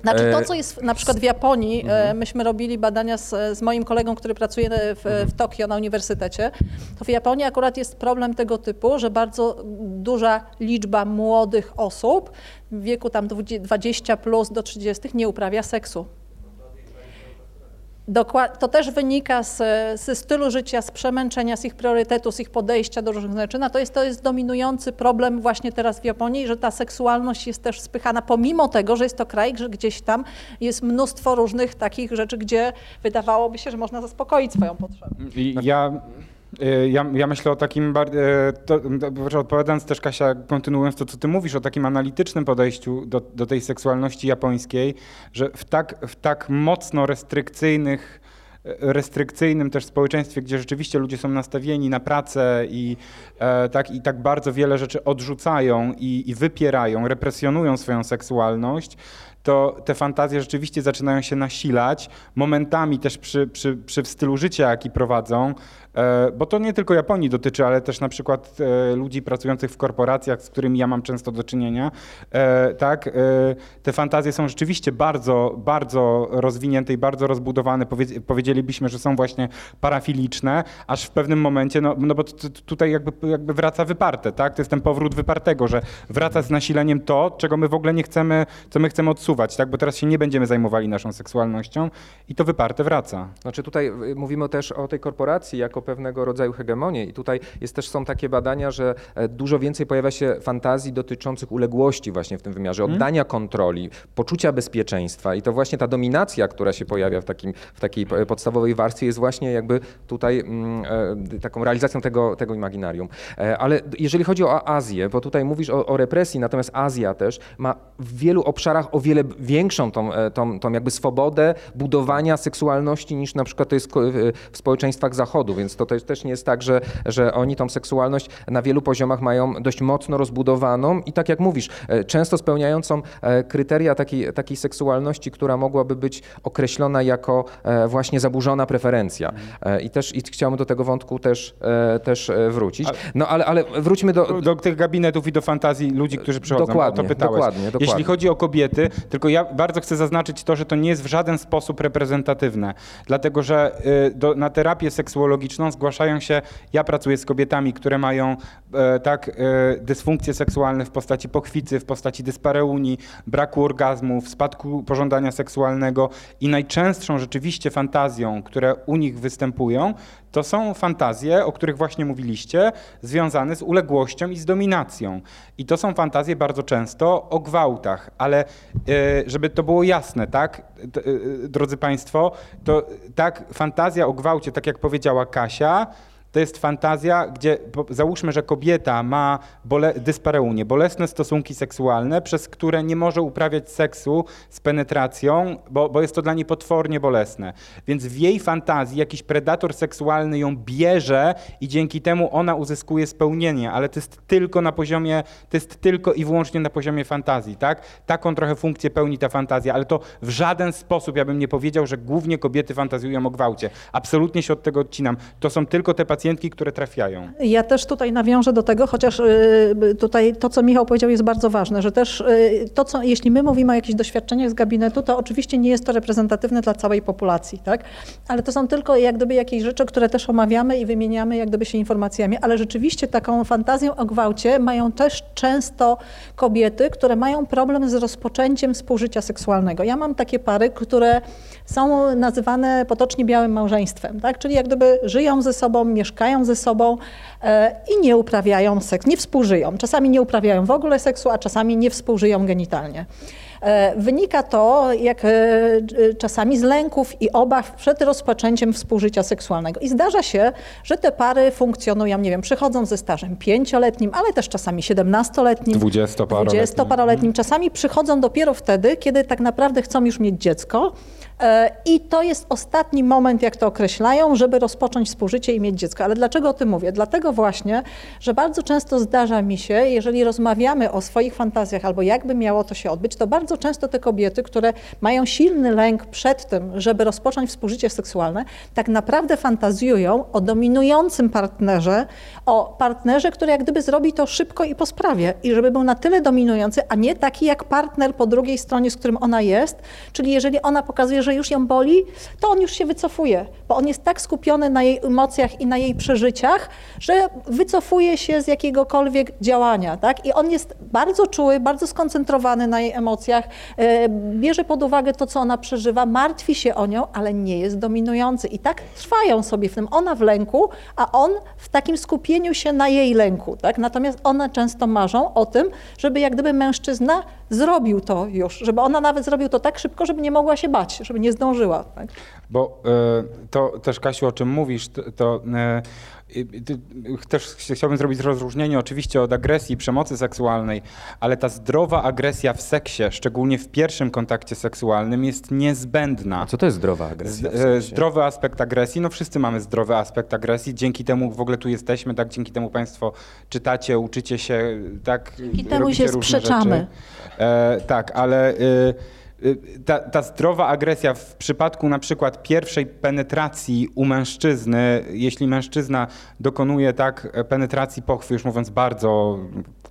Znaczy to, E, co jest na przykład w Japonii, e, myśmy robili badania z, z moim kolegą, który pracuje w, w Tokio na uniwersytecie, to w Japonii akurat jest problem tego typu, że bardzo duża liczba młodych osób w wieku tam 20 plus do 30 nie uprawia seksu. To też wynika z, ze stylu życia, z przemęczenia, z ich priorytetów, z ich podejścia do różnych rzeczy. No to jest, to jest dominujący problem właśnie teraz w Japonii, że ta seksualność jest też spychana, pomimo tego, że jest to kraj, że gdzieś tam jest mnóstwo różnych takich rzeczy, gdzie wydawałoby się, że można zaspokoić swoją potrzebę. Ja, ja, ja myślę o takim, y, to, to, odpowiadając też Kasia, kontynuując to, co ty mówisz, o takim analitycznym podejściu do, do tej seksualności japońskiej, że w tak, w tak mocno restrykcyjnych restrykcyjnym też społeczeństwie, gdzie rzeczywiście ludzie są nastawieni na pracę i, e, tak, i tak bardzo wiele rzeczy odrzucają i, i wypierają, represjonują swoją seksualność, to te fantazje rzeczywiście zaczynają się nasilać, momentami też przy, przy, przy stylu życia, jaki prowadzą, bo to nie tylko Japonii dotyczy, ale też na przykład e, ludzi pracujących w korporacjach, z którymi ja mam często do czynienia, e, tak, e, te fantazje są rzeczywiście bardzo, bardzo rozwinięte i bardzo rozbudowane, Powiedz, powiedzielibyśmy, że są właśnie parafiliczne, aż w pewnym momencie, no, no bo tutaj jakby, jakby wraca wyparte, tak, to jest ten powrót wypartego, że wraca z nasileniem to, czego my w ogóle nie chcemy, co my chcemy odsuwać, tak, bo teraz się nie będziemy zajmowali naszą seksualnością i to wyparte wraca. Znaczy tutaj y, mówimy też o tej korporacji jako pewnego rodzaju hegemonii i tutaj jest też są takie badania, że e, dużo więcej pojawia się fantazji dotyczących uległości właśnie w tym wymiarze, oddania kontroli, poczucia bezpieczeństwa. I to właśnie ta dominacja, która się pojawia w, takim, w takiej po- podstawowej warstwie jest właśnie jakby tutaj mm, e, taką realizacją tego, tego imaginarium. E, Ale jeżeli chodzi o Azję, bo tutaj mówisz o, o represji, natomiast Azja też ma w wielu obszarach o wiele większą tą, e, tą, tą jakby swobodę budowania seksualności niż na przykład to jest w społeczeństwach Zachodu, więc to też, też nie jest tak, że, że oni tą seksualność na wielu poziomach mają dość mocno rozbudowaną i tak jak mówisz, e, często spełniającą e, kryteria takiej, takiej seksualności, która mogłaby być określona jako e, właśnie zaburzona preferencja. I też i chciałbym do tego wątku też, też wrócić. No ale, ale wróćmy do, do tych gabinetów i do fantazji ludzi, którzy przychodzą. Dokładnie, to pytałeś. dokładnie, dokładnie. Jeśli chodzi o kobiety, tylko ja bardzo chcę zaznaczyć to, że to nie jest w żaden sposób reprezentatywne, dlatego że y, do, na terapię seksuologiczną zgłaszają się, ja pracuję z kobietami, które mają e, tak e, dysfunkcje seksualne w postaci pochwicy, w postaci dyspareunii, braku orgazmów, spadku pożądania seksualnego i najczęstszą rzeczywiście fantazją, które u nich występują, to są fantazje, o których właśnie mówiliście, związane z uległością i z dominacją. I to są fantazje bardzo często o gwałtach, ale e, żeby to było jasne, tak, e, drodzy Państwo, to tak, fantazja o gwałcie, tak jak powiedziała Kasia, to jest fantazja, gdzie załóżmy, że kobieta ma bole, dyspareunię, bolesne stosunki seksualne, przez które nie może uprawiać seksu z penetracją, bo, bo jest to dla niej potwornie bolesne. Więc w jej fantazji jakiś predator seksualny ją bierze i dzięki temu ona uzyskuje spełnienie, ale to jest tylko na poziomie, to jest tylko i wyłącznie na poziomie fantazji, tak? Taką trochę funkcję pełni ta fantazja, ale to w żaden sposób ja bym nie powiedział, że głównie kobiety fantazjują o gwałcie. Absolutnie się od tego odcinam. To są tylko te pacjentki, które trafiają. Ja też tutaj nawiążę do tego, chociaż y, tutaj to, co Michał powiedział, jest bardzo ważne, że też y, to, co, jeśli my mówimy o jakichś doświadczeniach z gabinetu, to oczywiście nie jest to reprezentatywne dla całej populacji, tak? Ale to są tylko jak gdyby jakieś rzeczy, które też omawiamy i wymieniamy jak gdyby się informacjami, ale rzeczywiście taką fantazję o gwałcie mają też często kobiety, które mają problem z rozpoczęciem współżycia seksualnego. Ja mam takie pary, które są nazywane potocznie białym małżeństwem, tak? czyli jak gdyby żyją ze sobą, mieszkają ze sobą e, i nie uprawiają seksu, nie współżyją. Czasami nie uprawiają w ogóle seksu, a czasami nie współżyją genitalnie. E, wynika to jak e, czasami z lęków i obaw przed rozpoczęciem współżycia seksualnego. I zdarza się, że te pary funkcjonują, nie wiem, przychodzą ze stażem pięcioletnim, ale też czasami siedemnastoletnim, Dwudziestoparoletnim. dwudziestoparoletnim. Czasami przychodzą dopiero wtedy, kiedy tak naprawdę chcą już mieć dziecko. E, I to jest ostatni moment, jak to określają, żeby rozpocząć współżycie i mieć dziecko. Ale dlaczego o tym mówię? Dlatego właśnie, że bardzo często zdarza mi się, jeżeli rozmawiamy o swoich fantazjach albo jakby miało to się odbyć, to bardzo często te kobiety, które mają silny lęk przed tym, żeby rozpocząć współżycie seksualne, tak naprawdę fantazjują o dominującym partnerze, o partnerze, który jak gdyby zrobi to szybko i po sprawie i żeby był na tyle dominujący, a nie taki jak partner po drugiej stronie, z którym ona jest, czyli jeżeli ona pokazuje, że już ją boli, to on już się wycofuje, bo on jest tak skupiony na jej emocjach i na jej przeżyciach, że wycofuje się z jakiegokolwiek działania. Tak? I on jest bardzo czuły, bardzo skoncentrowany na jej emocjach, e, bierze pod uwagę to, co ona przeżywa, martwi się o nią, ale nie jest dominujący. I tak trwają sobie w tym. Ona w lęku, a on w takim skupieniu się na jej lęku. Tak? Natomiast one często marzą o tym, żeby jak gdyby mężczyzna zrobił to już, żeby ona nawet zrobił to tak szybko, żeby nie mogła się bać, żeby nie zdążyła. Tak? Bo e, to też, Kasiu, o czym mówisz, to, to e, też chciałbym zrobić rozróżnienie oczywiście od agresji i przemocy seksualnej, ale ta zdrowa agresja w seksie, szczególnie w pierwszym kontakcie seksualnym, jest niezbędna. A co to jest zdrowa agresja? sensie? zdrowy aspekt agresji, no wszyscy mamy zdrowy aspekt agresji, dzięki temu w ogóle tu jesteśmy, tak, dzięki temu Państwo czytacie, uczycie się, tak, Dzięki temu się sprzeczamy. E, tak, ale y, ta, ta zdrowa agresja w przypadku na przykład pierwszej penetracji u mężczyzny, jeśli mężczyzna dokonuje tak e, penetracji pochwy, już mówiąc bardzo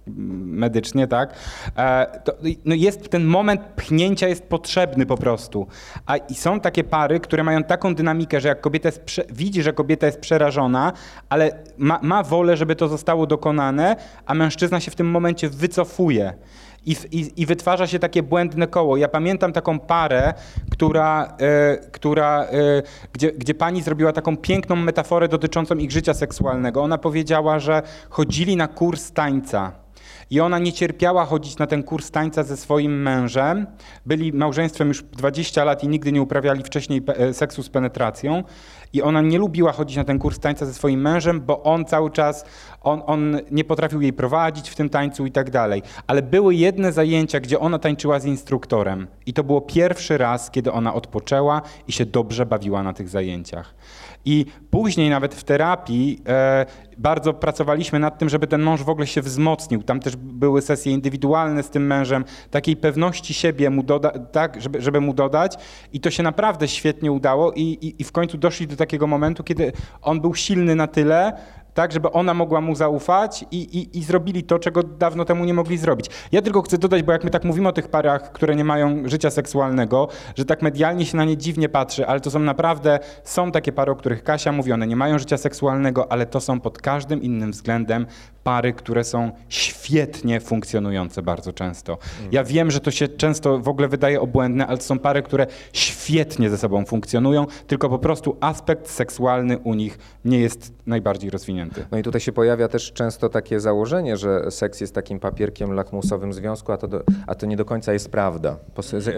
medycznie, tak, e, to no jest ten moment pchnięcia jest potrzebny po prostu. A i są takie pary, które mają taką dynamikę, że jak kobieta jest widzi, że kobieta jest przerażona, ale ma, ma wolę, żeby to zostało dokonane, a mężczyzna się w tym momencie wycofuje. I, i, I wytwarza się takie błędne koło. Ja pamiętam taką parę, która, e, która, e, gdzie, gdzie pani zrobiła taką piękną metaforę dotyczącą ich życia seksualnego. Ona powiedziała, że chodzili na kurs tańca. I ona nie cierpiała chodzić na ten kurs tańca ze swoim mężem. Byli małżeństwem już 20 lat i nigdy nie uprawiali wcześniej e, seksu z penetracją. I ona nie lubiła chodzić na ten kurs tańca ze swoim mężem, bo on cały czas, on, on nie potrafił jej prowadzić w tym tańcu i tak dalej. Ale były jedne zajęcia, gdzie ona tańczyła z instruktorem. I to było pierwszy raz, kiedy ona odpoczęła i się dobrze bawiła na tych zajęciach. I później nawet w terapii e, bardzo pracowaliśmy nad tym, żeby ten mąż w ogóle się wzmocnił. Tam też były sesje indywidualne z tym mężem, takiej pewności siebie mu doda, tak, żeby, żeby mu dodać. I to się naprawdę świetnie udało i, i, i w końcu doszli do takiego momentu, kiedy on był silny na tyle, tak, żeby ona mogła mu zaufać i, i, i zrobili to, czego dawno temu nie mogli zrobić. Ja tylko chcę dodać, bo jak my tak mówimy o tych parach, które nie mają życia seksualnego, że tak medialnie się na nie dziwnie patrzy, ale to są naprawdę, są takie pary, o których Kasia mówi, one nie mają życia seksualnego, ale to są pod każdym innym względem pary, które są świetnie funkcjonujące bardzo często. Ja wiem, że to się często w ogóle wydaje obłędne, ale to są pary, które świetnie ze sobą funkcjonują, tylko po prostu aspekt seksualny u nich nie jest najbardziej rozwinięty. No i tutaj się pojawia też często takie założenie, że seks jest takim papierkiem lakmusowym związku, a to, do, a to nie do końca jest prawda.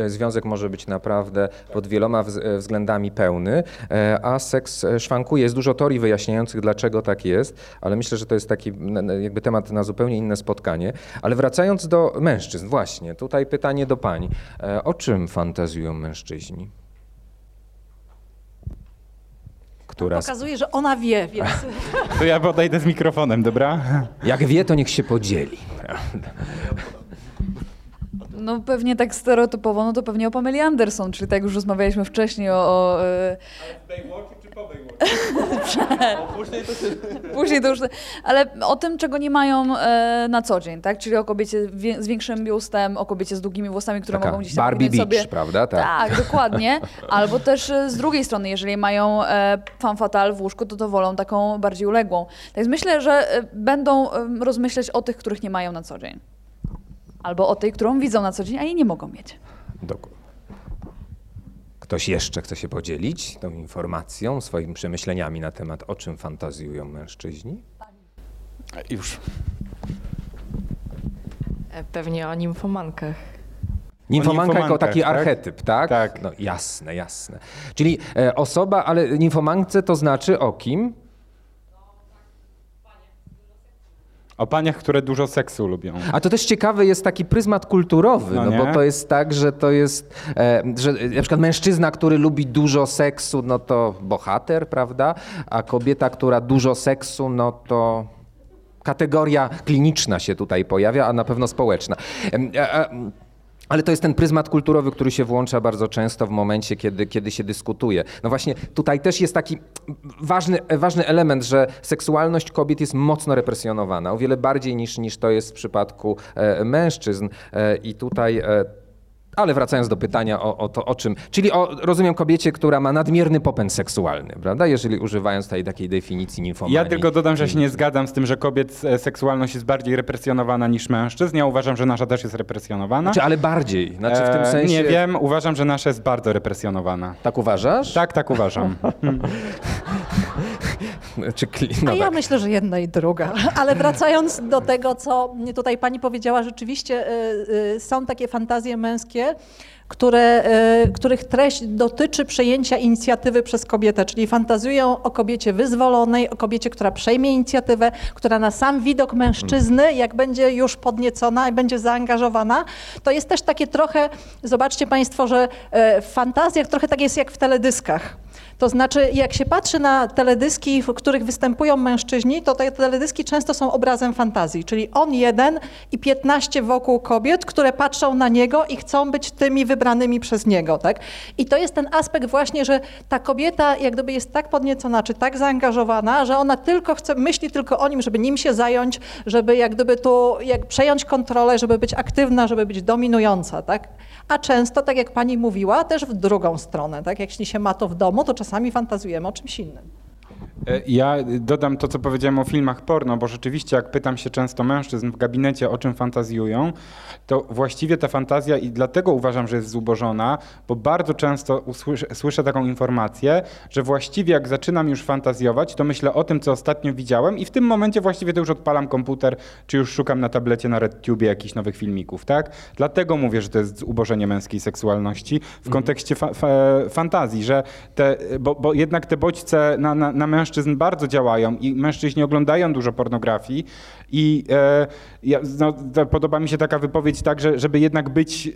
Związek może być naprawdę pod wieloma wz- względami pełny, e, a seks e, szwankuje. Jest dużo teorii wyjaśniających, dlaczego tak jest, ale myślę, że to jest taki jakby temat na zupełnie inne spotkanie. Ale wracając do mężczyzn, właśnie, tutaj pytanie do pań. E, O czym fantazjują mężczyźni? Która Pokazuje, że ona wie, więc To ja podejdę z mikrofonem, dobra? Jak wie, to niech się podzieli. No pewnie tak stereotypowo, no to pewnie o Pameli Anderson, czyli tak już rozmawialiśmy wcześniej o... o e, Później to już... Ale o tym, czego nie mają e, na co dzień, tak? Czyli o kobiecie wie, z większym biustem, o kobiecie z długimi włosami, które Taka mogą gdzieś tam Barbie Beach, sobie... prawda? Tak. Tak, dokładnie. Albo też e, z drugiej strony, jeżeli mają e, femme fatale w łóżku, to to wolą taką bardziej uległą. Tak więc myślę, że e, będą e, rozmyśleć o tych, których nie mają na co dzień. Albo o tej, którą widzą na co dzień, a jej nie mogą mieć. Dok- Ktoś jeszcze chce się podzielić tą informacją, swoimi przemyśleniami na temat, o czym fantazjują mężczyźni? Już. E, Pewnie o nimfomankach. Nimfomanka jako taki tak? archetyp, tak? Tak. No jasne, jasne. Czyli e, osoba, ale nimfomance to znaczy o kim? O paniach, które dużo seksu lubią. A to też ciekawy jest taki pryzmat kulturowy, no, No bo to jest tak, że to jest, e, że e, na przykład mężczyzna, który lubi dużo seksu, no to bohater, prawda? A kobieta, która dużo seksu, no to kategoria kliniczna się tutaj pojawia, a na pewno społeczna. A- a- ale to jest ten pryzmat kulturowy, który się włącza bardzo często w momencie, kiedy, kiedy się dyskutuje. No właśnie tutaj też jest taki ważny, ważny element, że seksualność kobiet jest mocno represjonowana, o wiele bardziej niż, niż to jest w przypadku e, mężczyzn. E, I tutaj. Ale wracając do pytania o, o to, o czym. Czyli o, rozumiem kobiecie, która ma nadmierny popęd seksualny, prawda? Jeżeli używając tutaj takiej definicji nimfomanii. Ja tylko dodam, że się nie zgadzam z tym, że kobiet e, seksualność jest bardziej represjonowana niż mężczyzn. Ja uważam, że nasza też jest represjonowana. Czy ale bardziej? Znaczy w tym E, sensie. Nie wiem, uważam, że nasza jest bardzo represjonowana. Tak uważasz? Tak, tak uważam. Czy kli... A no ja tak. myślę, że jedna i druga. Ale wracając do tego, co tutaj pani powiedziała, rzeczywiście y, y, są takie fantazje męskie, które, y, których treść dotyczy przejęcia inicjatywy przez kobietę, czyli fantazjują o kobiecie wyzwolonej, o kobiecie, która przejmie inicjatywę, która na sam widok mężczyzny, jak będzie już podniecona i będzie zaangażowana, to jest też takie trochę, zobaczcie państwo, że w fantazjach trochę tak jest jak w teledyskach. To znaczy, jak się patrzy na teledyski, w których występują mężczyźni, to te teledyski często są obrazem fantazji, czyli on jeden i 15 wokół kobiet, które patrzą na niego i chcą być tymi wybranymi przez niego. Tak? I to jest ten aspekt właśnie, że ta kobieta jak gdyby jest tak podniecona, czy tak zaangażowana, że ona tylko chce, myśli tylko o nim, żeby nim się zająć, żeby jak gdyby tu jak przejąć kontrolę, żeby być aktywna, żeby być dominująca. Tak? A często, tak jak pani mówiła, też w drugą stronę. Tak? Jeśli się ma to w domu, to czasami fantazjujemy o czymś innym. E, Ja dodam to, co powiedziałem o filmach porno, bo rzeczywiście, jak pytam się często mężczyzn w gabinecie, o czym fantazjują, to właściwie ta fantazja i dlatego uważam, że jest zubożona, bo bardzo często usłyszę, słyszę taką informację, że właściwie jak zaczynam już fantazjować, to myślę o tym, co ostatnio widziałem i w tym momencie właściwie to już odpalam komputer, czy już szukam na tablecie, na RedTube jakichś nowych filmików, tak? Dlatego mówię, że to jest ubożenie męskiej seksualności w kontekście fa- fa- fantazji, że te, bo, bo jednak te bodźce na, na, na mężczyzn bardzo działają i mężczyźni oglądają dużo pornografii i e, no, podoba mi się taka wypowiedź tak, że, żeby jednak być,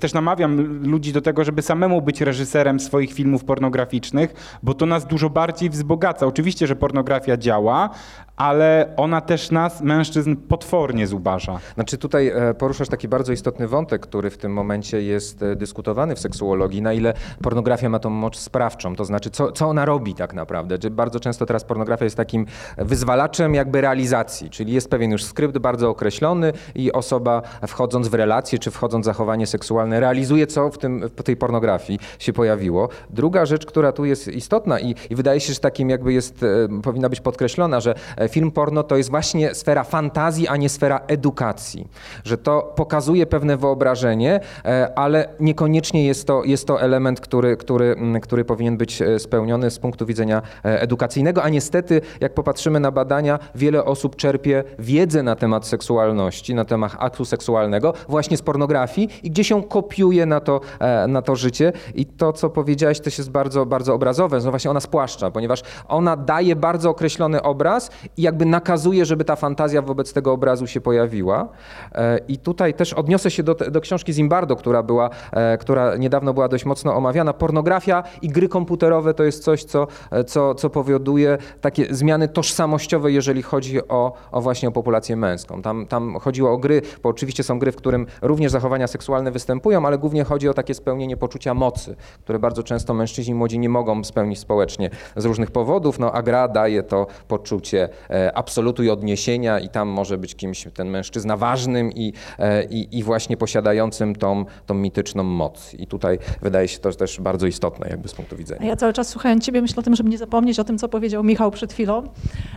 też namawiam ludzi do tego, żeby samemu być reżyserem swoich filmów pornograficznych, bo to nas dużo bardziej wzbogaca. Oczywiście, że pornografia działa, ale ona też nas, mężczyzn, potwornie zubaża. Znaczy tutaj e, poruszasz taki bardzo istotny wątek, który w tym momencie jest e, dyskutowany w seksuologii, na ile pornografia ma tą moc sprawczą, to znaczy co, co ona robi tak naprawdę. Że bardzo często teraz pornografia jest takim wyzwalaczem jakby realizacji, czyli jest pewien już skrypt bardzo określony i osoba wchodząc w relacje czy wchodząc w zachowanie seksualne realizuje co w, tym, w tej pornografii się pojawiło. Druga rzecz, która tu jest istotna i, i wydaje się, że takim jakby jest, e, powinna być podkreślona, że film porno to jest właśnie sfera fantazji, a nie sfera edukacji. Że to pokazuje pewne wyobrażenie, e, ale niekoniecznie jest to, jest to element, który, który, który powinien być e, spełniony z punktu widzenia e, edukacyjnego, a niestety, jak popatrzymy na badania, wiele osób czerpie wiedzę na temat seksualności, na temat aktu seksualnego właśnie z pornografii i gdzie się kopiuje na to, e, na to życie. I to, co powiedziałeś, też jest bardzo, bardzo obrazowe. No właśnie ona spłaszcza, ponieważ ona daje bardzo określony obraz i jakby nakazuje, żeby ta fantazja wobec tego obrazu się pojawiła. E, I tutaj też odniosę się do, do książki Zimbardo, która była, e, która niedawno była dość mocno omawiana. Pornografia i gry komputerowe to jest coś, co, e, co, co powoduje takie zmiany tożsamościowe, jeżeli chodzi o, o właśnie o populację męską. Tam, tam chodziło o gry, bo oczywiście są gry, w którym również zachowania seksualne występują, ale głównie chodzi o takie spełnienie poczucia mocy, które bardzo często mężczyźni młodzi nie mogą spełnić społecznie z różnych powodów, no a gra daje to poczucie absolutu i odniesienia i tam może być kimś ten mężczyzna ważnym i, e, i, i właśnie posiadającym tą, tą mityczną moc. I tutaj wydaje się to też bardzo istotne jakby z punktu widzenia. Ja cały czas słuchając Ciebie myślę o tym, żeby nie zapomnieć o tym, co powiedział Michał przed chwilą.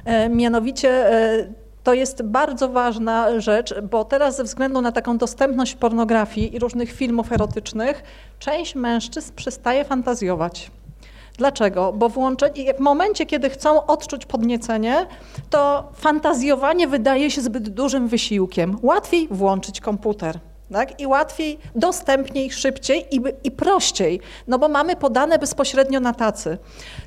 E, mianowicie e, to jest bardzo ważna rzecz, bo teraz ze względu na taką dostępność pornografii i różnych filmów erotycznych, część mężczyzn przestaje fantazjować. Dlaczego? Bo włączenie, w momencie, kiedy chcą odczuć podniecenie, to fantazjowanie wydaje się zbyt dużym wysiłkiem. Łatwiej włączyć komputer. Tak? I łatwiej, dostępniej, szybciej i, i prościej, no bo mamy podane bezpośrednio na tacy.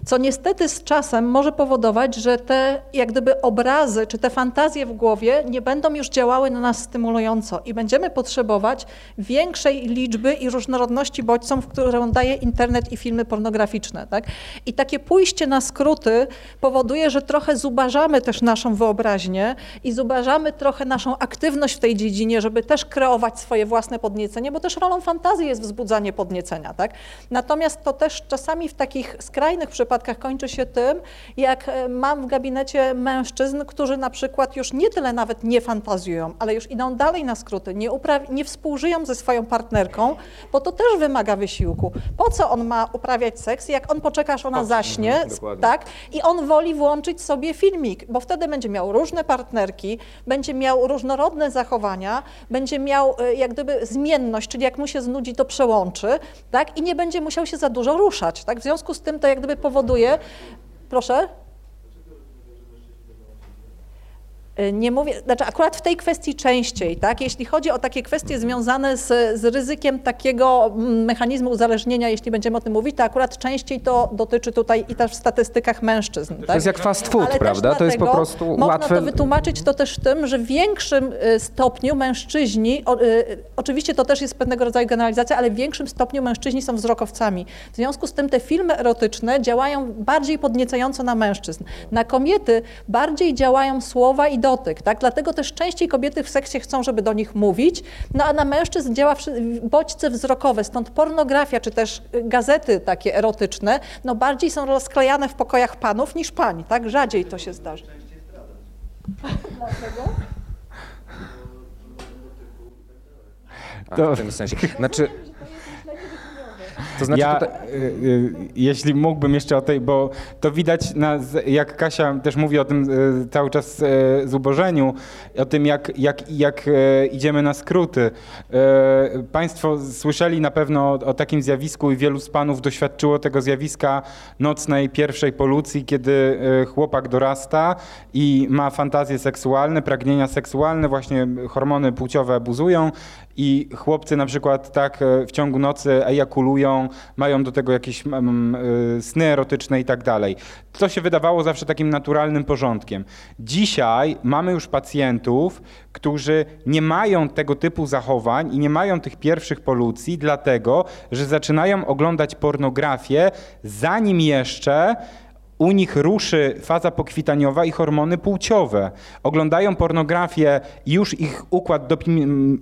Co niestety z czasem może powodować, że te jak gdyby obrazy czy te fantazje w głowie nie będą już działały na nas stymulująco i będziemy potrzebować większej liczby i różnorodności bodźców, którą daje internet i filmy pornograficzne. Tak? I takie pójście na skróty powoduje, że trochę zubażamy też naszą wyobraźnię i zubażamy trochę naszą aktywność w tej dziedzinie, żeby też kreować swoje własne podniecenie, bo też rolą fantazji jest wzbudzanie podniecenia. Tak? Natomiast to też czasami w takich skrajnych przypadkach kończy się tym, jak e, mam w gabinecie mężczyzn, którzy na przykład już nie tyle nawet nie fantazjują, ale już idą dalej na skróty, nie, nie współżyją ze swoją partnerką, bo to też wymaga wysiłku. Po co on ma uprawiać seks, jak on poczeka, aż ona zaśnie, mhm, dokładnie. tak? I on woli włączyć sobie filmik, bo wtedy będzie miał różne partnerki, będzie miał różnorodne zachowania, będzie miał e, jak gdyby zmienność, czyli jak mu się znudzi, to przełączy, tak? I nie będzie musiał się za dużo ruszać, tak? W związku z tym to jak gdyby powoduje, proszę? Y, Nie mówię, znaczy akurat w tej kwestii częściej, tak? Jeśli chodzi o takie kwestie związane z, z ryzykiem takiego mm, mechanizmu uzależnienia, jeśli będziemy o tym mówić, to akurat częściej to dotyczy tutaj i też w statystykach mężczyzn. To tak? jest jak fast food, Ale prawda? To jest po prostu można łatwe. to wytłumaczyć to też tym, że w większym y, stopniu mężczyźni, o, y, oczywiście to też jest pewnego rodzaju generalizacja, ale w większym stopniu mężczyźni są wzrokowcami. W związku z tym te filmy erotyczne działają bardziej podniecająco na mężczyzn. Na kobiety bardziej działają słowa i dotyk, tak? Dlatego też częściej kobiety w seksie chcą, żeby do nich mówić, no a na mężczyzn działa bodźce wzrokowe, stąd pornografia czy też y, gazety takie erotyczne, no bardziej są rozklejane w pokojach panów niż pań, tak? Rzadziej to się zdarza. A, To- w tym sensie. Znaczy, to znaczy ja, tutaj... y, y, jeśli mógłbym jeszcze o tej, bo to widać, na, z- jak Kasia też mówi o tym y, cały czas y, zubożeniu, o tym jak, jak, jak idziemy na skróty. Państwo słyszeli na pewno o, takim zjawisku i wielu z panów doświadczyło tego zjawiska nocnej pierwszej polucji, kiedy chłopak dorasta i ma fantazje seksualne, pragnienia seksualne, właśnie hormony płciowe buzują i chłopcy na przykład tak e, w ciągu nocy ejakulują, mają do tego jakieś mm, y, sny erotyczne i tak dalej. To się wydawało zawsze takim naturalnym porządkiem. Dzisiaj mamy już pacjentów, którzy nie mają tego typu zachowań i nie mają tych pierwszych polucji, dlatego że zaczynają oglądać pornografię, zanim jeszcze u nich ruszy faza pokwitaniowa i hormony płciowe. Oglądają pornografię już ich układ dopim-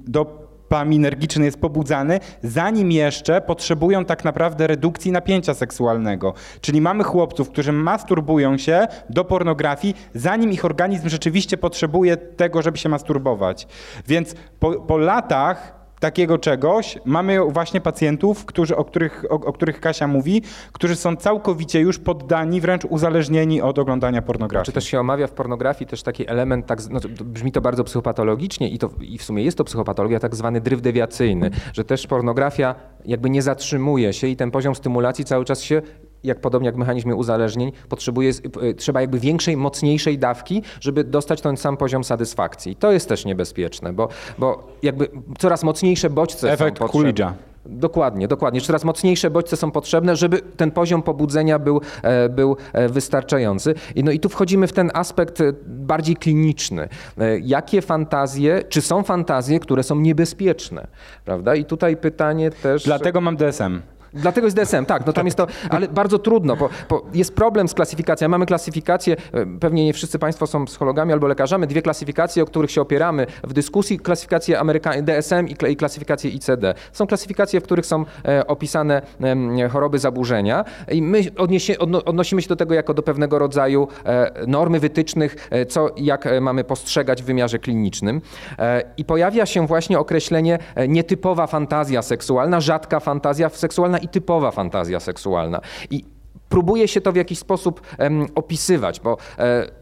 dopaminergiczny jest pobudzany, zanim jeszcze potrzebują tak naprawdę redukcji napięcia seksualnego. Czyli mamy chłopców, którzy masturbują się do pornografii, zanim ich organizm rzeczywiście potrzebuje tego, żeby się masturbować. Więc po, po latach takiego czegoś mamy właśnie pacjentów, którzy, o, których, o, o których Kasia mówi, którzy są całkowicie już poddani, wręcz uzależnieni od oglądania pornografii. Czy też się omawia w pornografii też taki element, tak, no, brzmi to bardzo psychopatologicznie i, to, i w sumie jest to psychopatologia, tak zwany dryf dewiacyjny, że też pornografia jakby nie zatrzymuje się i ten poziom stymulacji cały czas się jak podobnie jak w mechanizmie uzależnień, potrzebuje, y, trzeba jakby większej, mocniejszej dawki, żeby dostać ten sam poziom satysfakcji. To jest też niebezpieczne, bo, bo jakby coraz mocniejsze bodźce Efekt są potrzebne. Coolidge'a. Dokładnie, dokładnie. Coraz mocniejsze bodźce są potrzebne, żeby ten poziom pobudzenia był, e, był e, wystarczający. I, no i tu wchodzimy w ten aspekt e, bardziej kliniczny. Jakie fantazje, czy są fantazje, które są niebezpieczne, prawda? I tutaj pytanie też... Dlatego mam DSM. Dlatego jest DSM, tak, no tam jest to, ale bardzo trudno, bo, bo jest problem z klasyfikacją. Mamy klasyfikację, e, pewnie nie wszyscy Państwo są psychologami albo lekarzami, dwie klasyfikacje, o których się opieramy w dyskusji, klasyfikację Ameryka- DSM i, kla- i klasyfikację ICD. Są klasyfikacje, w których są e, opisane choroby, zaburzenia i my odniesie, odno, odnosimy się do tego jako do pewnego rodzaju e, normy wytycznych, co jak mamy postrzegać w wymiarze klinicznym. I pojawia się właśnie określenie nietypowa fantazja seksualna, rzadka fantazja seksualna i typowa fantazja seksualna. I próbuje się to w jakiś sposób em, opisywać, bo e,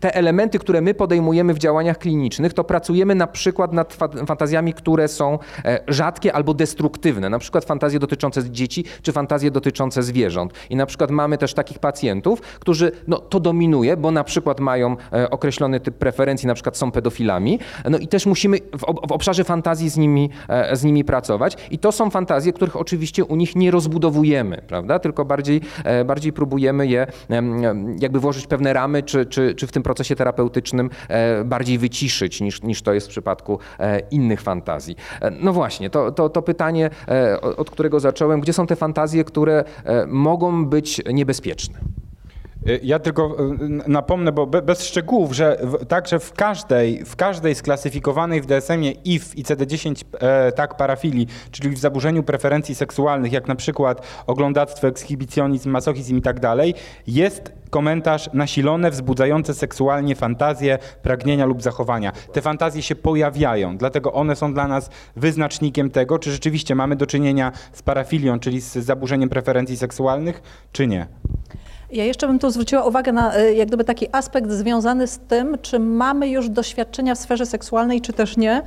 te elementy, które my podejmujemy w działaniach klinicznych, to pracujemy na przykład nad fa- fantazjami, które są e, rzadkie albo destruktywne, na przykład fantazje dotyczące dzieci czy fantazje dotyczące zwierząt. I na przykład mamy też takich pacjentów, którzy no, to dominuje, bo na przykład mają e, określony typ preferencji, na przykład są pedofilami, no i też musimy w, ob- w obszarze fantazji z nimi, e, z nimi pracować. I to są fantazje, których oczywiście u nich nie rozbudowujemy, prawda? Tylko bardziej, bardziej próbujemy je jakby włożyć pewne ramy, czy, czy, czy w tym procesie terapeutycznym e, bardziej wyciszyć niż, niż to jest w przypadku e, innych fantazji. E, No właśnie, to, to, to pytanie, od którego zacząłem, gdzie są te fantazje, które mogą być niebezpieczne? Y, Ja tylko y, napomnę, bo be- bez szczegółów, że także w każdej, w każdej sklasyfikowanej w DSM-ie i w ICD-10 e, tak parafilii, czyli w zaburzeniu preferencji seksualnych, jak na przykład oglądactwo, ekshibicjonizm, masochizm i tak dalej, jest komentarz nasilone, wzbudzające seksualnie fantazje, pragnienia lub zachowania. Te fantazje się pojawiają, dlatego one są dla nas wyznacznikiem tego, czy rzeczywiście mamy do czynienia z parafilią, czyli z zaburzeniem preferencji seksualnych, czy nie. Ja jeszcze bym tu zwróciła uwagę na e, jak gdyby taki aspekt związany z tym, czy mamy już doświadczenia w sferze seksualnej, czy też nie.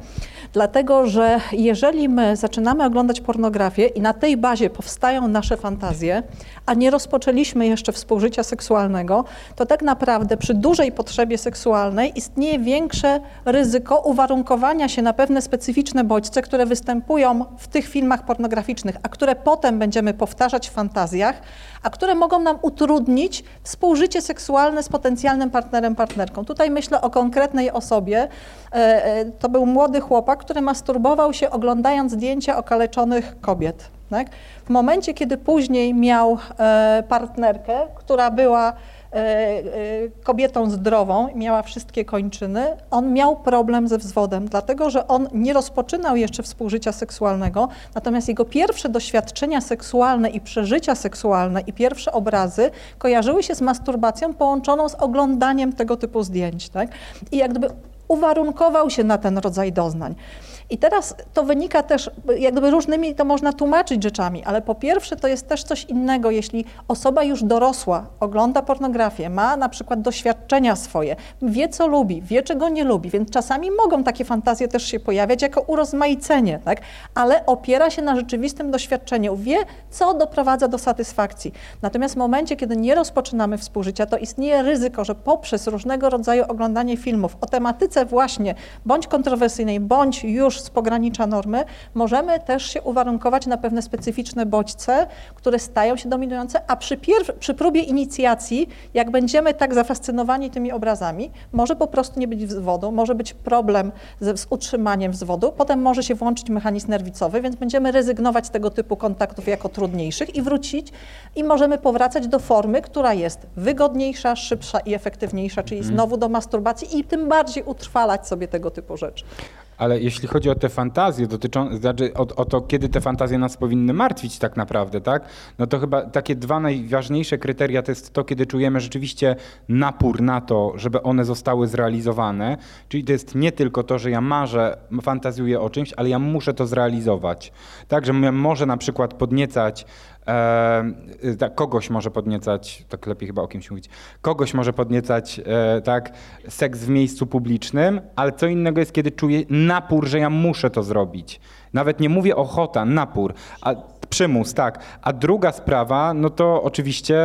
Dlatego, że jeżeli my zaczynamy oglądać pornografię i na tej bazie powstają nasze fantazje, a nie rozpoczęliśmy jeszcze współżycia seksualnego, to tak naprawdę przy dużej potrzebie seksualnej istnieje większe ryzyko uwarunkowania się na pewne specyficzne bodźce, które występują w tych filmach pornograficznych, a które potem będziemy powtarzać w fantazjach, a które mogą nam utrudnić współżycie seksualne z potencjalnym partnerem, partnerką. Tutaj myślę o konkretnej osobie. E, e, To był młody chłopak, który masturbował się oglądając zdjęcia okaleczonych kobiet. Tak? W momencie, kiedy później miał e, partnerkę, która była kobietą zdrową, miała wszystkie kończyny, on miał problem ze wzwodem, dlatego że on nie rozpoczynał jeszcze współżycia seksualnego, natomiast jego pierwsze doświadczenia seksualne i przeżycia seksualne i pierwsze obrazy kojarzyły się z masturbacją połączoną z oglądaniem tego typu zdjęć. Tak? I jak gdyby uwarunkował się na ten rodzaj doznań. I teraz to wynika też, jak gdyby różnymi to można tłumaczyć rzeczami, ale po pierwsze to jest też coś innego, jeśli osoba już dorosła ogląda pornografię, ma na przykład doświadczenia swoje, wie co lubi, wie czego nie lubi, więc czasami mogą takie fantazje też się pojawiać jako urozmaicenie, tak? ale opiera się na rzeczywistym doświadczeniu, wie co doprowadza do satysfakcji. Natomiast w momencie, kiedy nie rozpoczynamy współżycia, to istnieje ryzyko, że poprzez różnego rodzaju oglądanie filmów o tematyce właśnie bądź kontrowersyjnej, bądź już z pogranicza normy, możemy też się uwarunkować na pewne specyficzne bodźce, które stają się dominujące, a przy, pierw- przy próbie inicjacji, jak będziemy tak zafascynowani tymi obrazami, może po prostu nie być wzwodu, może być problem ze, z utrzymaniem wzwodu, potem może się włączyć mechanizm nerwicowy, więc będziemy rezygnować z tego typu kontaktów jako trudniejszych i wrócić i możemy powracać do formy, która jest wygodniejsza, szybsza i efektywniejsza, czyli znowu do masturbacji i tym bardziej utrwalać sobie tego typu rzeczy. Ale jeśli chodzi o te fantazje dotyczące, znaczy o, o to, kiedy te fantazje nas powinny martwić tak naprawdę, tak? No to chyba takie dwa najważniejsze kryteria to jest to, kiedy czujemy rzeczywiście napór na to, żeby one zostały zrealizowane. Czyli to jest nie tylko to, że ja marzę, fantazjuję o czymś, ale ja muszę to zrealizować. Tak, że mnie może na przykład podniecać E, kogoś może podniecać, tak lepiej chyba o kimś mówić, kogoś może podniecać e, tak, seks w miejscu publicznym, ale co innego jest, kiedy czuję napór, że ja muszę to zrobić. Nawet nie mówię ochota, napór, a przymus, tak. A druga sprawa, no to oczywiście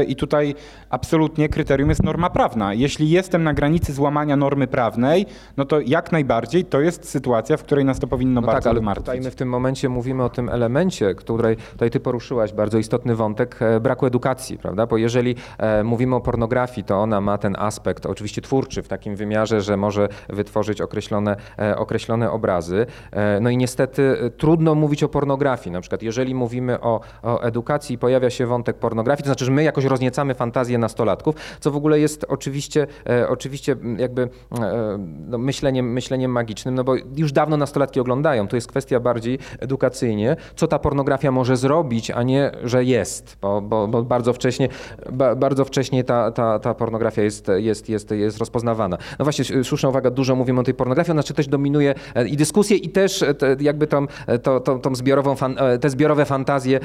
e, i tutaj absolutnie kryterium jest norma prawna. Jeśli jestem na granicy złamania normy prawnej, no to jak najbardziej to jest sytuacja, w której nas to powinno No bardzo tak, ale martwić. tutaj my w tym momencie mówimy o tym elemencie, której tutaj ty poruszyłaś, bardzo istotny wątek e, braku edukacji, prawda? Bo jeżeli e, mówimy o pornografii, to ona ma ten aspekt oczywiście twórczy w takim wymiarze, że może wytworzyć określone, e, określone obrazy. E, no i niestety e, trudno mówić o pornografii. Na przykład jeżeli mówimy o, o edukacji pojawia się wątek pornografii, to znaczy, że my jakoś rozniecamy fantazję nastolatków, co w ogóle jest oczywiście, e, oczywiście jakby e, no, myśleniem, myśleniem magicznym, no bo już dawno nastolatki oglądają. To jest kwestia bardziej edukacyjnie, co ta pornografia może zrobić, a nie, że jest, bo, bo, bo bardzo wcześnie, ba, bardzo wcześnie ta, ta, ta pornografia jest, jest, jest, jest rozpoznawana. No właśnie, słuszna uwaga, dużo mówimy o tej pornografii, ona czy też dominuje e, i dyskusję, i też e, te, jakby tą, e, to, tą, tą zbiorową, fan, te zbiorowe fantazje,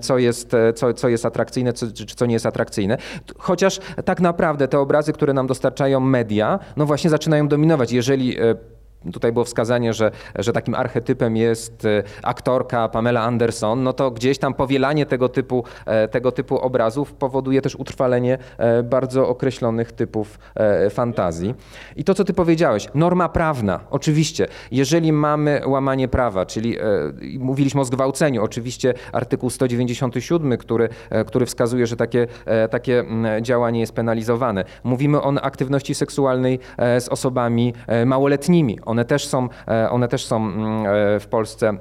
co jest, e, co, co jest atrakcyjne, co, czy, czy co nie jest atrakcyjne. Chociaż tak naprawdę te obrazy, które nam dostarczają media, no właśnie zaczynają dominować. Jeżeli e, Tutaj było wskazanie, że, że takim archetypem jest e, aktorka Pamela Anderson, no to gdzieś tam powielanie tego typu, e, tego typu obrazów powoduje też utrwalenie e, bardzo określonych typów fantazji. I to, co ty powiedziałeś, norma prawna, oczywiście, jeżeli mamy łamanie prawa, czyli mówiliśmy o zgwałceniu, oczywiście artykuł 197, który, który wskazuje, że takie, takie działanie jest penalizowane. Mówimy o aktywności seksualnej z osobami małoletnimi. One też są, e, one też są mm, e, w Polsce.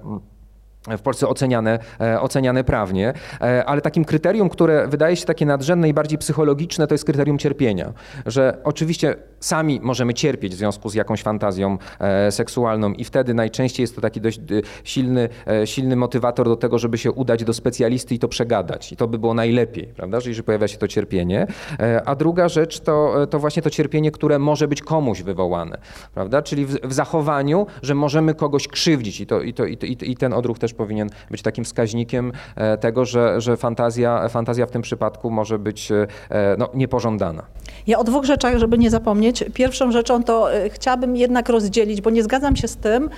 W Polsce oceniane, e, oceniane prawnie, e, ale takim kryterium, które wydaje się takie nadrzędne i bardziej psychologiczne, to jest kryterium cierpienia. Że oczywiście sami możemy cierpieć w związku z jakąś fantazją e, seksualną i wtedy najczęściej jest to taki dość silny, silny motywator do tego, żeby się udać do specjalisty i to przegadać. I to by było najlepiej, prawda, że jeżeli pojawia się to cierpienie. A druga rzecz to, to właśnie to cierpienie, które może być komuś wywołane, prawda, czyli w, w zachowaniu, że możemy kogoś krzywdzić i, to, i, to, i to- i ten odruch też powinien być takim wskaźnikiem e, tego, że, że fantazja, fantazja w tym przypadku może być e, no, niepożądana. Ja o dwóch rzeczach, żeby nie zapomnieć. Pierwszą rzeczą to e, chciałabym jednak rozdzielić, bo nie zgadzam się z tym,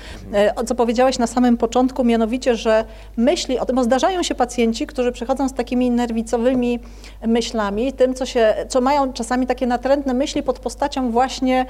co powiedziałaś na samym początku, mianowicie, że myśli o tym, bo zdarzają się pacjenci, którzy przychodzą z takimi nerwicowymi myślami, tym, co, się, co mają czasami takie natrętne myśli pod postacią właśnie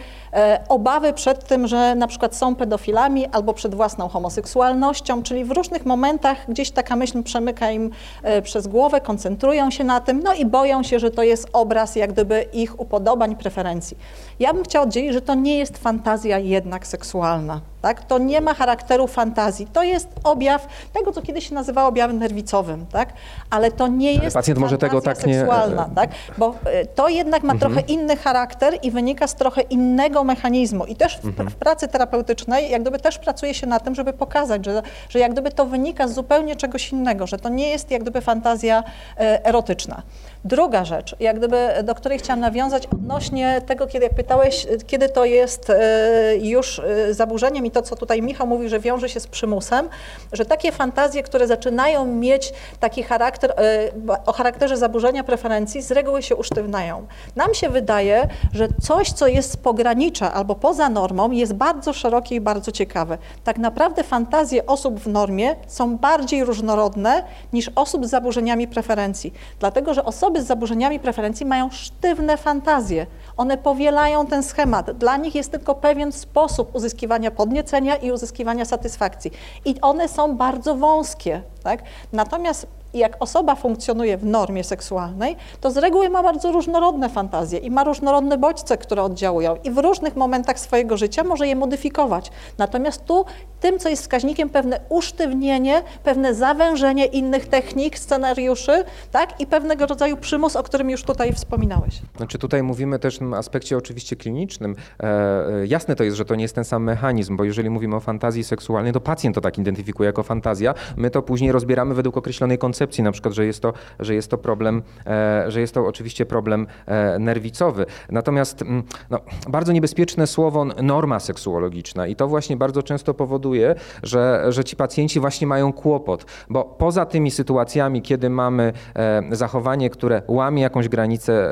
obawy przed tym, że na przykład są pedofilami albo przed własną homoseksualnością, czyli w różnych momentach gdzieś taka myśl przemyka im e, przez głowę, koncentrują się na tym, no i boją się, że to jest obraz jak gdyby ich upodobań, preferencji. Ja bym chciała oddzielić, że to nie jest fantazja jednak seksualna. Tak? To nie ma charakteru fantazji. To jest objaw tego, co kiedyś się nazywało objawem nerwicowym, tak? ale to nie jest pacjent może tego tak nie- seksualna, tak? bo e, to jednak ma trochę inny charakter i wynika z trochę innego mechanizmu. I też w, w pracy terapeutycznej jak gdyby też pracuje się na tym, żeby pokazać, że, że jak gdyby to wynika z zupełnie czegoś innego, że to nie jest jak gdyby fantazja e, erotyczna. Druga rzecz, jak gdyby, do której chciałam nawiązać odnośnie tego, kiedy jak pytałeś, kiedy to jest e, już e, zaburzeniem i to, co tutaj Michał mówi, że wiąże się z przymusem, że takie fantazje, które zaczynają mieć taki charakter, e, o charakterze zaburzenia preferencji, z reguły się usztywniają. Nam się wydaje, że coś, co jest z pogranicza albo poza normą, jest bardzo szerokie i bardzo ciekawe. Tak naprawdę fantazje osób w normie są bardziej różnorodne niż osób z zaburzeniami preferencji. Dlatego, że osoby z zaburzeniami preferencji mają sztywne fantazje. One powielają ten schemat. Dla nich jest tylko pewien sposób uzyskiwania podniecenia i uzyskiwania satysfakcji. I one są bardzo wąskie. Tak? Natomiast jak osoba funkcjonuje w normie seksualnej, to z reguły ma bardzo różnorodne fantazje i ma różnorodne bodźce, które oddziałują i w różnych momentach swojego życia może je modyfikować. Natomiast tu tym, co jest wskaźnikiem, pewne usztywnienie, pewne zawężenie innych technik, scenariuszy tak? i pewnego rodzaju przymus, o którym już tutaj wspominałeś. Znaczy tutaj mówimy też w aspekcie oczywiście klinicznym. E, e, jasne to jest, że to nie jest ten sam mechanizm, bo jeżeli mówimy o fantazji seksualnej, to pacjent to tak identyfikuje jako fantazja. My to później rozbieramy według określonej koncepcji, na przykład, że jest to, że jest to problem, e, że jest to oczywiście problem e, nerwicowy. Natomiast mm, no, bardzo niebezpieczne słowo norma seksuologiczna i to właśnie bardzo często powoduje, że, że ci pacjenci właśnie mają kłopot, bo poza tymi sytuacjami, kiedy mamy e, zachowanie, które łamie jakąś granicę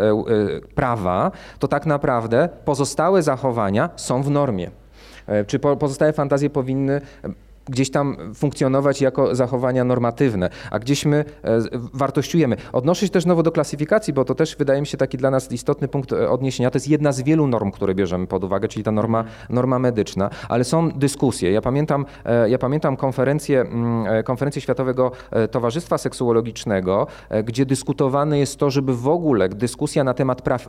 prawa, to tak naprawdę pozostałe zachowania są w normie. Czy po, pozostałe fantazje powinny gdzieś tam funkcjonować jako zachowania normatywne, a gdzieś my e, wartościujemy. Odnoszę się też znowu do klasyfikacji, bo to też wydaje mi się taki dla nas istotny punkt e, odniesienia. To jest jedna z wielu norm, które bierzemy pod uwagę, czyli ta norma, norma medyczna, ale są dyskusje. Ja pamiętam, e, ja pamiętam konferencję, mm, konferencję Światowego Towarzystwa Seksuologicznego, gdzie dyskutowane jest to, żeby w ogóle dyskusja na temat praw,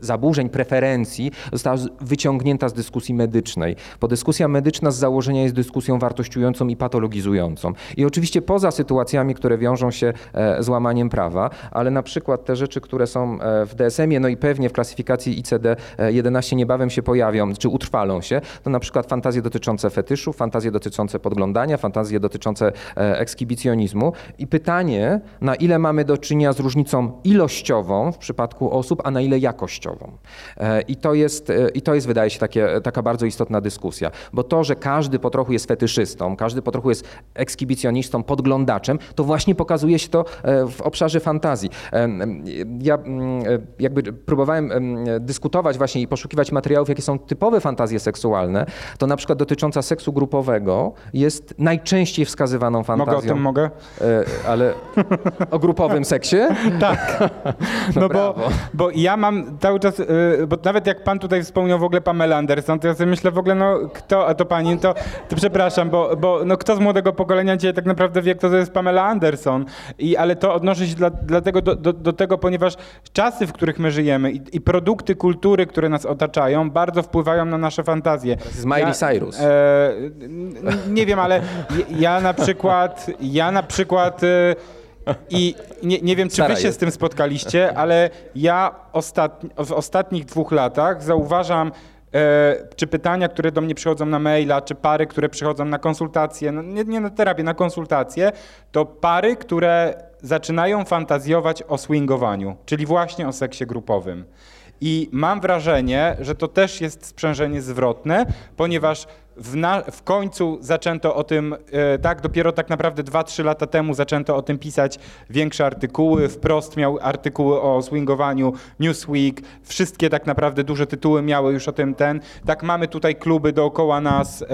zaburzeń preferencji została wyciągnięta z dyskusji medycznej, bo dyskusja medyczna z założenia jest dyskusją wartościującą i patologizującą. I oczywiście poza sytuacjami, które wiążą się e, z łamaniem prawa, ale na przykład te rzeczy, które są e, w DSM-ie, no i pewnie w klasyfikacji ICD-11 niebawem się pojawią, czy utrwalą się, to na przykład fantazje dotyczące fetyszu, fantazje dotyczące podglądania, fantazje dotyczące e, ekskibicjonizmu i pytanie, na ile mamy do czynienia z różnicą ilościową w przypadku osób, a na ile jakościową. E, I to jest, e, i to jest wydaje się, takie, taka bardzo istotna dyskusja, bo to, że każdy po trochu jest fetyszystą, każdy po trochu jest ekskibicjonistą, podglądaczem, to właśnie pokazuje się to e, w obszarze fantazji. Ja mm, e, jakby próbowałem em, dyskutować właśnie i poszukiwać materiałów, jakie są typowe fantazje seksualne, to na przykład dotycząca seksu grupowego jest najczęściej wskazywaną Mogę o fantazją. tym, mogę? E, Ale o grupowym seksie? Tak. No bo, brawo. bo ja mam cały czas, bo nawet jak pan tutaj wspomniał w ogóle Pamela Anderson, to ja sobie myślę w ogóle, no kto, a to pani, to, to przepraszam, bo, bo no, kto z młodego pokolenia dzisiaj tak naprawdę wie, kto to jest Pamela Anderson. I, ale to odnoszę się dla, dlatego do, do, do tego, ponieważ czasy, w których my żyjemy i, i produkty kultury, które nas otaczają, bardzo wpływają na nasze fantazje. jest Miley Cyrus. E, nie wiem, ale ja, na przykład, ja na przykład e, i nie, nie wiem, czy Stara wy się jest. z tym spotkaliście, ale ja ostatni, w ostatnich dwóch latach zauważam, czy pytania, które do mnie przychodzą na maila, czy pary, które przychodzą na konsultacje, no nie, nie na terapię, na konsultacje, to pary, które zaczynają fantazjować o swingowaniu, czyli właśnie o seksie grupowym. I mam wrażenie, że to też jest sprzężenie zwrotne, ponieważ w, na, w końcu zaczęto o tym, e, tak, dopiero tak naprawdę 2-3 lata temu zaczęto o tym pisać większe artykuły. Wprost miał artykuły o swingowaniu, Newsweek, wszystkie tak naprawdę duże tytuły miały już o tym ten. Tak mamy tutaj kluby dookoła nas, e,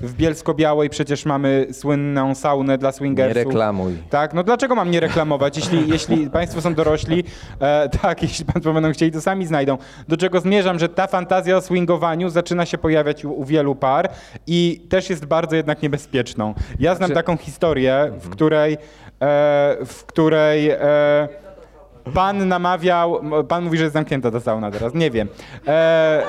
w Bielsko-Białej przecież mamy słynną saunę dla Nie swingersów. reklamuj. Tak, no dlaczego mam nie reklamować, jeśli, jeśli Państwo są dorośli, e, tak, jeśli Państwo będą chcieli, to sami znajdą. Do czego zmierzam, że ta fantazja o swingowaniu zaczyna się pojawiać u, u wielu par i też jest bardzo jednak niebezpieczną. Ja znam Czy- taką historię, w której, e, w której e, pan namawiał, pan mówi, że jest zamknięta ta sauna teraz, nie wiem. E,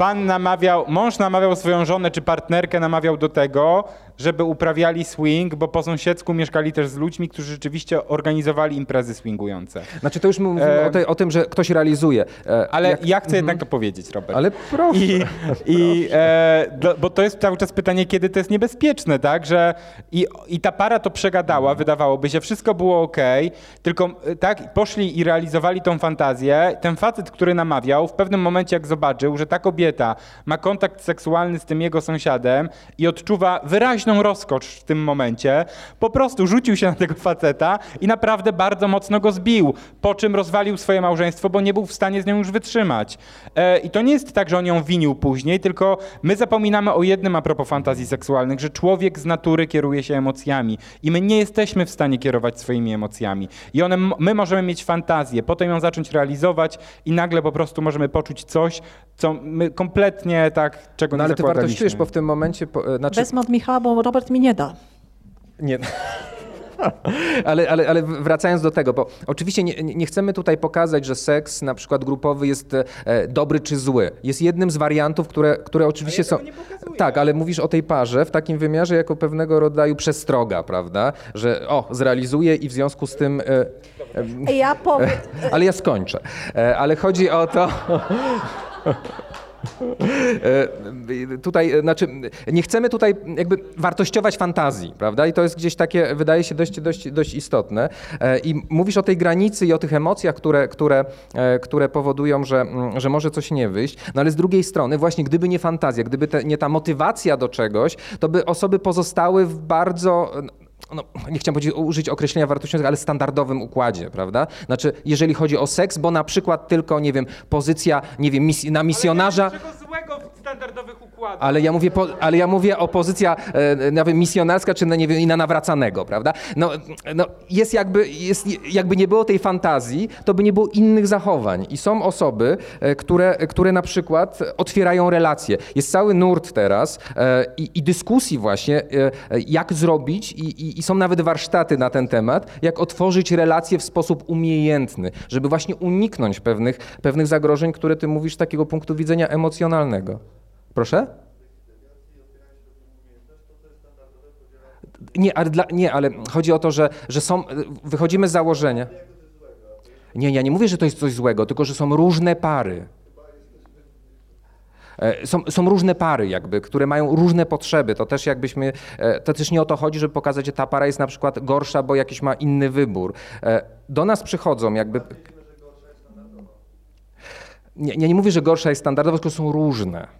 Pan namawiał, mąż namawiał swoją żonę czy partnerkę, namawiał do tego, żeby uprawiali swing, bo po sąsiedzku mieszkali też z ludźmi, którzy rzeczywiście organizowali imprezy swingujące. Znaczy to już mówimy E, o, tej, o tym, że ktoś realizuje. E, Ale jak- ja chcę jednak to powiedzieć, Robert. Ale proszę. I, i, e, do, bo to jest cały czas pytanie, kiedy to jest niebezpieczne, tak? Że i, I ta para to przegadała, wydawałoby się, wszystko było ok, tylko e, tak, poszli i realizowali tą fantazję. Ten facet, który namawiał, w pewnym momencie jak zobaczył, że ta kobieta ma kontakt seksualny z tym jego sąsiadem i odczuwa wyraźną rozkocz w tym momencie, po prostu rzucił się na tego faceta i naprawdę bardzo mocno go zbił, po czym rozwalił swoje małżeństwo, bo nie był w stanie z nią już wytrzymać. E, I to nie jest tak, że on ją winił później, tylko my zapominamy o jednym a propos fantazji seksualnych, że człowiek z natury kieruje się emocjami i my nie jesteśmy w stanie kierować swoimi emocjami. I one, my możemy mieć fantazję, potem ją zacząć realizować i nagle po prostu możemy poczuć coś, co my kompletnie tak, czego No nie ale ty wartościujesz, bo w tym momencie... Po, e, znaczy, Wezmę od Michała, bo Robert mi nie da. nie, ale, ale, ale wracając do tego, bo oczywiście nie, nie chcemy tutaj pokazać, że seks na przykład grupowy jest e, dobry czy zły. Jest jednym z wariantów, które, które oczywiście są... Tak, ale mówisz o tej parze w takim wymiarze jako pewnego rodzaju przestroga, prawda? Że o, zrealizuje i w związku z tym... E, Ja powiem... ale ja skończę. E, Ale chodzi o to. E, Tutaj, e, znaczy, nie chcemy tutaj jakby wartościować fantazji, prawda? I to jest gdzieś takie, wydaje się, dość, dość, dość istotne. E, I mówisz o tej granicy i o tych emocjach, które, które, które powodują, że, mm, że może coś nie wyjść. No ale z drugiej strony, właśnie gdyby nie fantazja, gdyby te, nie ta motywacja do czegoś, to by osoby pozostały w bardzo no, nie chciałem powiedzieć, użyć określenia wartościowego, ale standardowym układzie, prawda? Znaczy, jeżeli chodzi o seks, bo na przykład tylko, nie wiem, pozycja, nie wiem, mis na misjonarza, Czego złego w standardowych układach? Ale ja mówię, po, ale ja mówię o pozycja, e, wiem, misjonarska, czy na, nie wiem, i na nawracanego, prawda? No, no jest jakby, jest, jakby nie było tej fantazji, to by nie było innych zachowań. I są osoby, e, które, które na przykład otwierają relacje. Jest cały nurt teraz e, i, i dyskusji właśnie, e, jak zrobić i, i, i są nawet warsztaty na ten temat, jak otworzyć relacje w sposób umiejętny, żeby właśnie uniknąć pewnych, pewnych zagrożeń, które ty mówisz z takiego punktu widzenia emocjonalnego. Proszę? Nie, ale, dla, nie, ale chodzi o to, że, że są, wychodzimy z założenia. Nie, ja nie mówię, że to jest coś złego, tylko że są różne pary. E, Są, są różne pary, jakby, które mają różne potrzeby. To też jakbyśmy, e, to też nie o to chodzi, żeby pokazać, że ta para jest na przykład gorsza, bo jakiś ma inny wybór. E, Do nas przychodzą jakby. Nie, ja nie mówię, że gorsza jest standardowa, tylko są różne.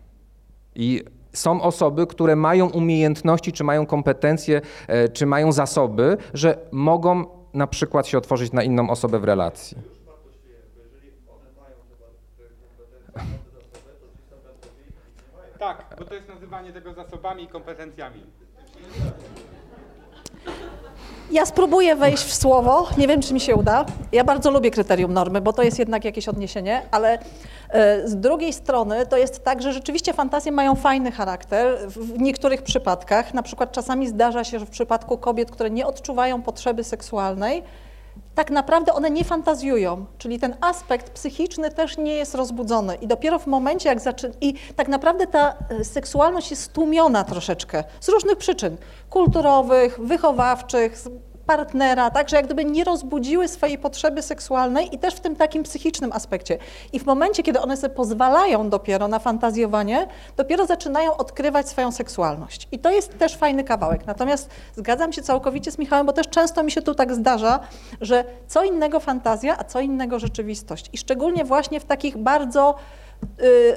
I są osoby, które mają umiejętności, czy mają kompetencje, e, czy mają zasoby, że mogą na przykład się otworzyć na inną osobę w relacji. Tak, bo to jest nazywanie tego zasobami i kompetencjami. Ja spróbuję wejść w słowo, nie wiem czy mi się uda. Ja bardzo lubię kryterium normy, bo to jest jednak jakieś odniesienie, ale z drugiej strony to jest tak, że rzeczywiście fantazje mają fajny charakter w niektórych przypadkach. Na przykład czasami zdarza się, że w przypadku kobiet, które nie odczuwają potrzeby seksualnej, tak naprawdę one nie fantazjują, czyli ten aspekt psychiczny też nie jest rozbudzony. I dopiero w momencie, jak zaczyna. I tak naprawdę ta e, seksualność jest stłumiona troszeczkę z różnych przyczyn kulturowych, wychowawczych, partnera, tak, że jak gdyby nie rozbudziły swojej potrzeby seksualnej i też w tym takim psychicznym aspekcie. I w momencie, kiedy one sobie pozwalają dopiero na fantazjowanie, dopiero zaczynają odkrywać swoją seksualność. I to jest też fajny kawałek. Natomiast zgadzam się całkowicie z Michałem, bo też często mi się tu tak zdarza, że co innego fantazja, a co innego rzeczywistość. I szczególnie właśnie w takich bardzo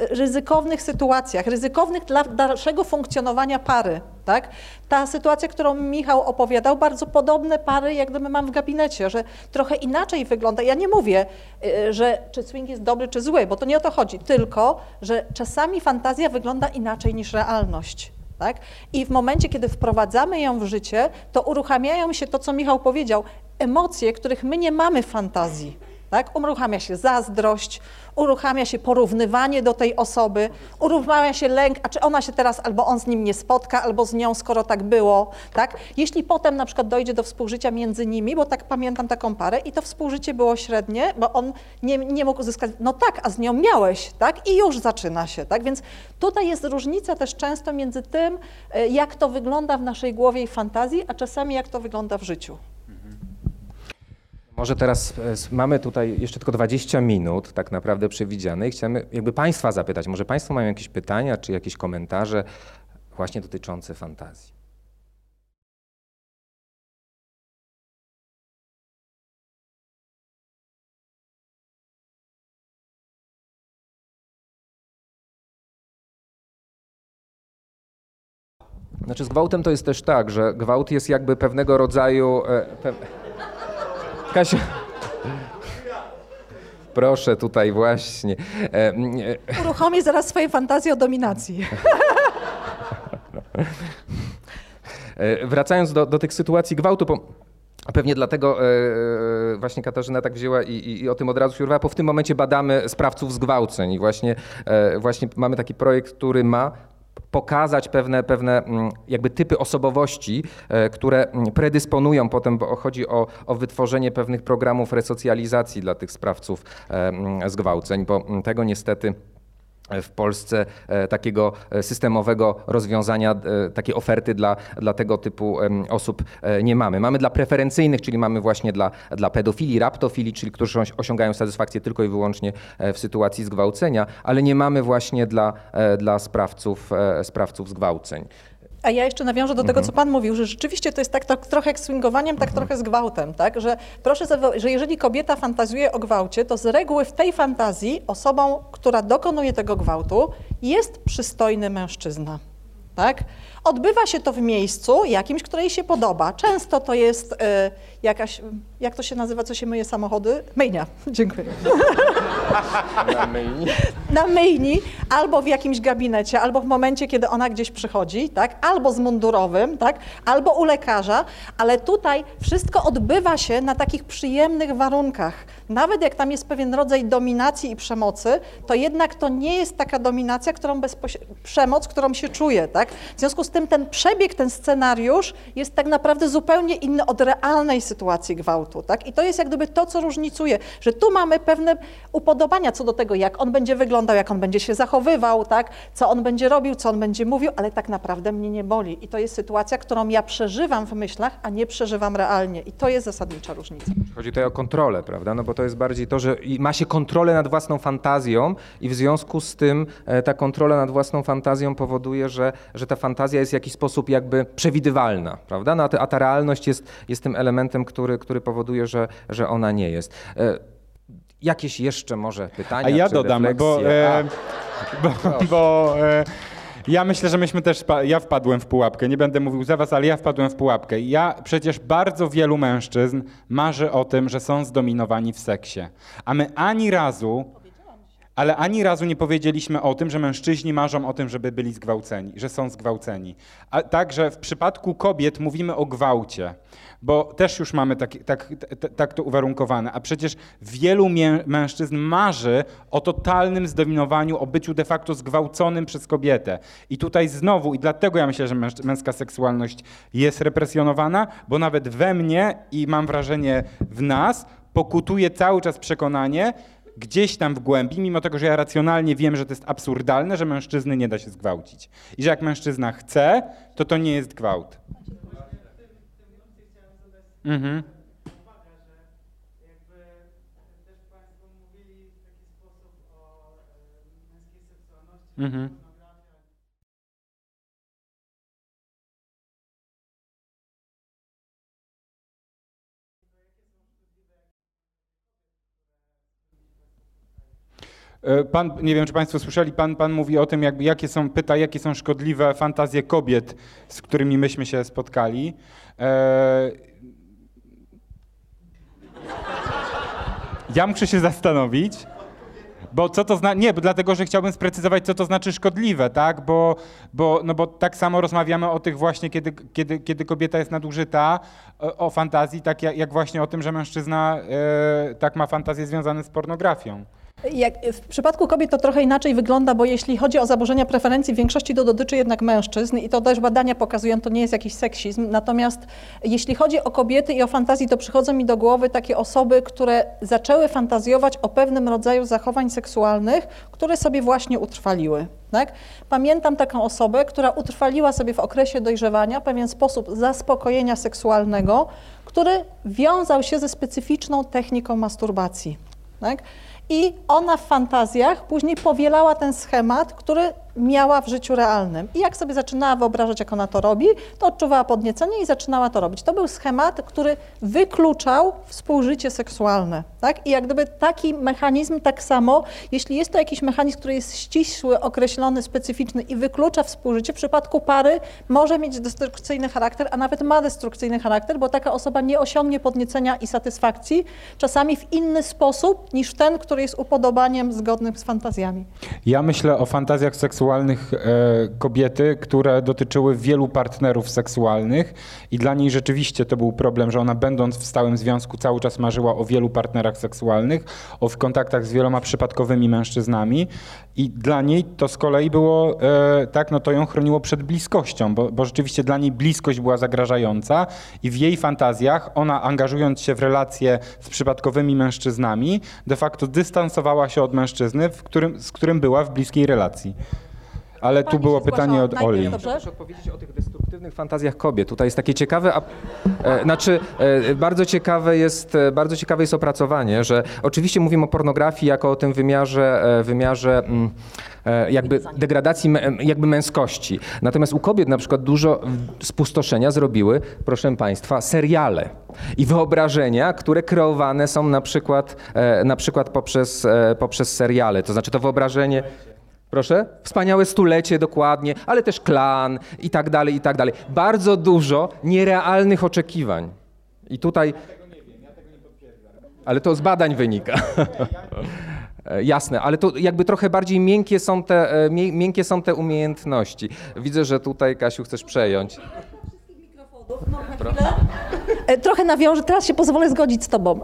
ryzykownych sytuacjach, ryzykownych dla dalszego funkcjonowania pary. Tak? Ta sytuacja, którą Michał opowiadał, bardzo podobne pary, jak gdyby mam w gabinecie, że trochę inaczej wygląda. Ja nie mówię, y, że czy swing jest dobry, czy zły, bo to nie o to chodzi, tylko, że czasami fantazja wygląda inaczej niż realność. Tak? I w momencie, kiedy wprowadzamy ją w życie, to uruchamiają się to, co Michał powiedział, emocje, których my nie mamy fantazji. Tak? Uruchamia się zazdrość, uruchamia się porównywanie do tej osoby, uruchamia się lęk, a czy ona się teraz albo on z nim nie spotka, albo z nią, skoro tak było. Tak? Jeśli potem na przykład dojdzie do współżycia między nimi, bo tak pamiętam taką parę i to współżycie było średnie, bo on nie, nie mógł uzyskać, no tak, a z nią miałeś, tak? I już zaczyna się, tak? Więc tutaj jest różnica też często między tym, e, jak to wygląda w naszej głowie i fantazji, a czasami jak to wygląda w życiu. Może teraz e, mamy tutaj jeszcze tylko 20 minut tak naprawdę przewidziane i chcemy jakby Państwa zapytać, może Państwo mają jakieś pytania czy jakieś komentarze właśnie dotyczące fantazji? Znaczy z gwałtem to jest też tak, że gwałt jest jakby pewnego rodzaju... E, pe... Kasia... Proszę tutaj właśnie. E, e, Uruchomię zaraz swoje fantazje o dominacji. E, Wracając do, do tych sytuacji gwałtu, bo pewnie dlatego właśnie Katarzyna tak wzięła i, i, i o tym od razu się urwała, bo w tym momencie badamy sprawców zgwałceń i właśnie, właśnie mamy taki projekt, który ma pokazać pewne, pewne mm, jakby typy osobowości, e, które mm, predysponują potem, bo chodzi o, o wytworzenie pewnych programów resocjalizacji dla tych sprawców e, mm, zgwałceń, bo tego niestety w Polsce e, takiego e, systemowego rozwiązania, e, takiej oferty dla, dla tego typu osób nie mamy. Mamy dla preferencyjnych, czyli mamy właśnie dla, dla pedofili, raptofili, czyli którzy osi- osiągają satysfakcję tylko i wyłącznie w sytuacji zgwałcenia, ale nie mamy właśnie dla, dla sprawców, sprawców zgwałceń. A ja jeszcze nawiążę do tego, co Pan mówił, że rzeczywiście to jest tak, tak trochę jak swingowaniem, tak trochę z gwałtem, tak? Że proszę że jeżeli kobieta fantazjuje o gwałcie, to z reguły w tej fantazji osobą, która dokonuje tego gwałtu, jest przystojny mężczyzna. Tak? Odbywa się to w miejscu jakimś, które jej się podoba. Często to jest e, jakaś, jak to się nazywa, co się myje samochody? Myjnia. Dziękuję. Na myjni, albo w jakimś gabinecie, albo w momencie, kiedy ona gdzieś przychodzi, tak? albo z mundurowym, tak? albo u lekarza, ale tutaj wszystko odbywa się na takich przyjemnych warunkach. Nawet jak tam jest pewien rodzaj dominacji i przemocy, to jednak to nie jest taka dominacja, którą przemoc, którą się czuje. Tak? W związku z tym ten przebieg, ten scenariusz jest tak naprawdę zupełnie inny od realnej sytuacji gwałtu. Tak? I to jest jak gdyby to, co różnicuje, że tu mamy pewne upodobania co do tego, jak on będzie wyglądał, jak on będzie się zachowywał, tak? co on będzie robił, co on będzie mówił, ale tak naprawdę mnie nie boli. I to jest sytuacja, którą ja przeżywam w myślach, a nie przeżywam realnie. I to jest zasadnicza różnica. Chodzi tutaj o kontrolę, prawda? No bo to jest bardziej to, że ma się kontrolę nad własną fantazją i w związku z tym e, ta kontrola nad własną fantazją powoduje, że, że ta fantazja jest w jakiś sposób jakby przewidywalna, prawda? No a, ta- a ta realność jest, jest tym elementem, który, który powoduje, że, że ona nie jest. E, Jakieś jeszcze może pytania? A ja dodam, bo, refleksje? e, bo, bo e, ja myślę, że myśmy też, ja wpadłem w pułapkę, nie będę mówił za was, ale ja wpadłem w pułapkę. Ja, przecież bardzo wielu mężczyzn marzy o tym, że są zdominowani w seksie, a my ani razu, ale ani razu nie powiedzieliśmy o tym, że mężczyźni marzą o tym, żeby byli zgwałceni, że są zgwałceni. A także w przypadku kobiet mówimy o gwałcie, bo też już mamy tak, tak, tak to uwarunkowane. A przecież wielu mężczyzn marzy o totalnym zdominowaniu, o byciu de facto zgwałconym przez kobietę. I tutaj znowu, i dlatego ja myślę, że męska seksualność jest represjonowana, bo nawet we mnie i mam wrażenie w nas pokutuje cały czas przekonanie, gdzieś tam w głębi, mimo tego, że ja racjonalnie wiem, że to jest absurdalne, że mężczyzny nie da się zgwałcić. I że jak mężczyzna chce, to to nie jest gwałt. Mhm. Mhm. Pan, nie wiem, czy Państwo słyszeli, pan, pan mówi o tym, jakby, jakie są, pyta, jakie są szkodliwe fantazje kobiet, z którymi myśmy się spotkali. E, ja muszę się zastanowić, bo co to znaczy, nie, dlatego, że chciałbym sprecyzować, co to znaczy szkodliwe, tak, bo, bo, no bo tak samo rozmawiamy o tych właśnie, kiedy, kiedy, kiedy kobieta jest nadużyta, o, o fantazji, tak jak, jak właśnie o tym, że mężczyzna e, tak ma fantazje związane z pornografią. Jak, w przypadku kobiet to trochę inaczej wygląda, bo jeśli chodzi o zaburzenia preferencji, w większości to dotyczy jednak mężczyzn i to też badania pokazują, to nie jest jakiś seksizm. Natomiast jeśli chodzi o kobiety i o fantazji, to przychodzą mi do głowy takie osoby, które zaczęły fantazjować o pewnym rodzaju zachowań seksualnych, które sobie właśnie utrwaliły. Tak? Pamiętam taką osobę, która utrwaliła sobie w okresie dojrzewania pewien sposób zaspokojenia seksualnego, który wiązał się ze specyficzną techniką masturbacji. Tak? I ona w fantazjach później powielała ten schemat, który miała w życiu realnym. I jak sobie zaczynała wyobrażać, jak ona to robi, to odczuwała podniecenie i zaczynała to robić. To był schemat, który wykluczał współżycie seksualne. Tak? I jak gdyby taki mechanizm tak samo, jeśli jest to jakiś mechanizm, który jest ściśły, określony, specyficzny i wyklucza współżycie, w przypadku pary może mieć destrukcyjny charakter, a nawet ma destrukcyjny charakter, bo taka osoba nie osiągnie podniecenia i satysfakcji, czasami w inny sposób niż ten, który jest upodobaniem zgodnym z fantazjami. Ja myślę o fantazjach seksualnych seksualnych e, kobiety, które dotyczyły wielu partnerów seksualnych. I dla niej rzeczywiście to był problem, że ona będąc w stałym związku cały czas marzyła o wielu partnerach seksualnych, o w kontaktach z wieloma przypadkowymi mężczyznami. I dla niej to z kolei było, e, tak, no to ją chroniło przed bliskością, bo, bo rzeczywiście dla niej bliskość była zagrażająca. I w jej fantazjach ona angażując się w relacje z przypadkowymi mężczyznami, de facto dystansowała się od mężczyzny, w którym, z którym była w bliskiej relacji. Ale tu było pytanie od Oli. dobrze? Proszę odpowiedzieć o tych destruktywnych fantazjach kobiet. Tutaj jest takie ciekawe, a, e, znaczy e, bardzo ciekawe jest, e, bardzo ciekawe jest opracowanie, że oczywiście mówimy o pornografii jako o tym wymiarze, e, wymiarze mm, e, jakby degradacji mę- jakby męskości. Natomiast u kobiet na przykład dużo spustoszenia zrobiły, proszę Państwa, seriale i wyobrażenia, które kreowane są na przykład, e, na przykład poprzez, e, poprzez seriale. To znaczy to wyobrażenie... Proszę? Wspaniałe stulecie, dokładnie, ale też klan i tak dalej, i tak dalej. Bardzo dużo nierealnych oczekiwań. I tutaj. Ale to z badań wynika. Jasne, ale to jakby trochę bardziej miękkie są, te, e, mię- miękkie są te umiejętności. Widzę, że tutaj, Kasiu, chcesz przejąć. E, Trochę nawiążę, teraz się pozwolę zgodzić z Tobą.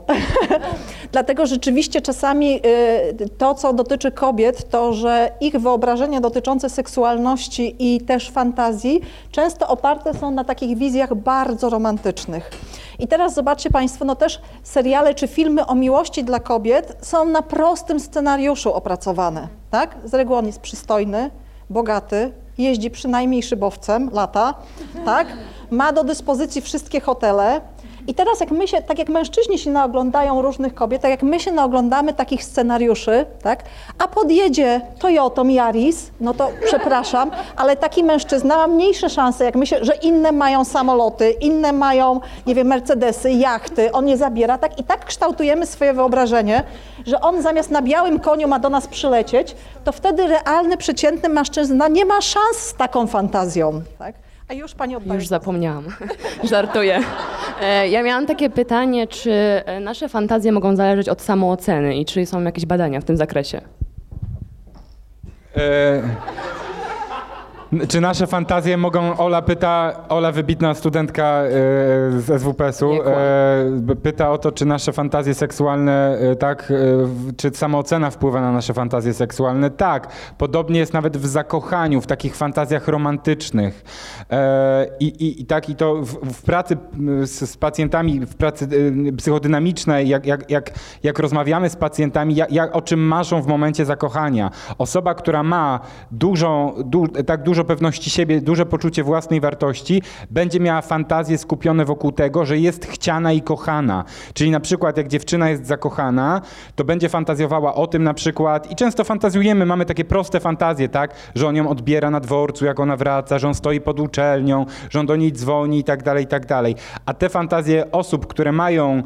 Dlatego rzeczywiście czasami y, to, co dotyczy kobiet, to że ich wyobrażenia dotyczące seksualności i też fantazji często oparte są na takich wizjach bardzo romantycznych. I teraz zobaczcie Państwo, no też seriale czy filmy o miłości dla kobiet są na prostym scenariuszu opracowane. Tak? Z reguły on jest przystojny, bogaty, jeździ przynajmniej szybowcem, lata, tak? Ma do dyspozycji wszystkie hotele. I teraz jak my się, tak jak mężczyźni się naoglądają różnych kobiet, tak jak my się naoglądamy takich scenariuszy, tak? a podjedzie Toyotą Yaris, no to przepraszam, ale taki mężczyzna ma mniejsze szanse, jak myślę, że inne mają samoloty, inne mają, nie wiem, Mercedesy, jachty, on je zabiera, tak? I tak kształtujemy swoje wyobrażenie, że on zamiast na białym koniu ma do nas przylecieć, to wtedy realny, przeciętny mężczyzna nie ma szans z taką fantazją, tak? A już pani oddaje. Już zapomniałam. Żartuję. E, Ja miałam takie pytanie, czy e, nasze fantazje mogą zależeć od samooceny i czy są jakieś badania w tym zakresie? E, czy nasze fantazje mogą, Ola pyta, Ola wybitna studentka e, z SWPS-u, e, pyta o to, czy nasze fantazje seksualne, e, tak, czy samoocena wpływa na nasze fantazje seksualne? Tak. Podobnie jest nawet w zakochaniu, w takich fantazjach romantycznych. I, tak, i to w, w pracy z, z pacjentami, w pracy psychodynamicznej, jak, jak, jak, jak rozmawiamy z pacjentami, jak, jak, o czym marzą w momencie zakochania. Osoba, która ma dużą, du, tak dużo pewności siebie, duże poczucie własnej wartości, będzie miała fantazje skupione wokół tego, że jest chciana i kochana. Czyli na przykład jak dziewczyna jest zakochana, to będzie fantazjowała o tym na przykład i często fantazjujemy, mamy takie proste fantazje, tak, że on ją odbiera na dworcu, jak ona wraca, że on stoi pod uczelnią, że on do niej dzwoni i tak dalej, i tak dalej. A te fantazje osób, które mają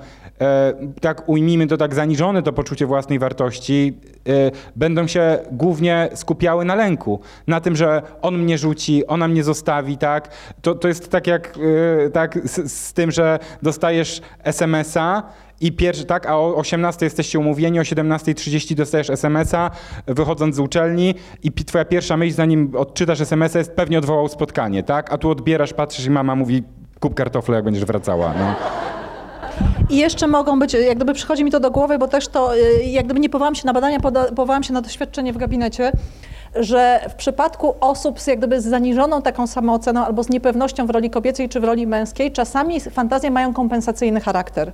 tak ujmijmy to tak zaniżone to poczucie własnej wartości, e, będą się głównie skupiały na lęku, na tym, że on mnie rzuci, ona mnie zostawi, tak? To, to jest tak jak e, tak z, z tym, że dostajesz SMS-a i pierwszy, tak, a o 18 jesteście umówieni, o 17.30 dostajesz SMS-a, wychodząc z uczelni i twoja pierwsza myśl, zanim odczytasz SMS-a jest pewnie odwołał spotkanie, tak? A tu odbierasz, patrzysz i mama mówi kup kartofle, jak będziesz wracała, no. I jeszcze mogą być, jak gdyby przychodzi mi to do głowy, bo też to, y, jak gdyby nie powołam się na badania, powołam się na doświadczenie w gabinecie, że w przypadku osób z, jak gdyby z zaniżoną taką samooceną albo z niepewnością w roli kobiecej czy w roli męskiej, czasami fantazje mają kompensacyjny charakter.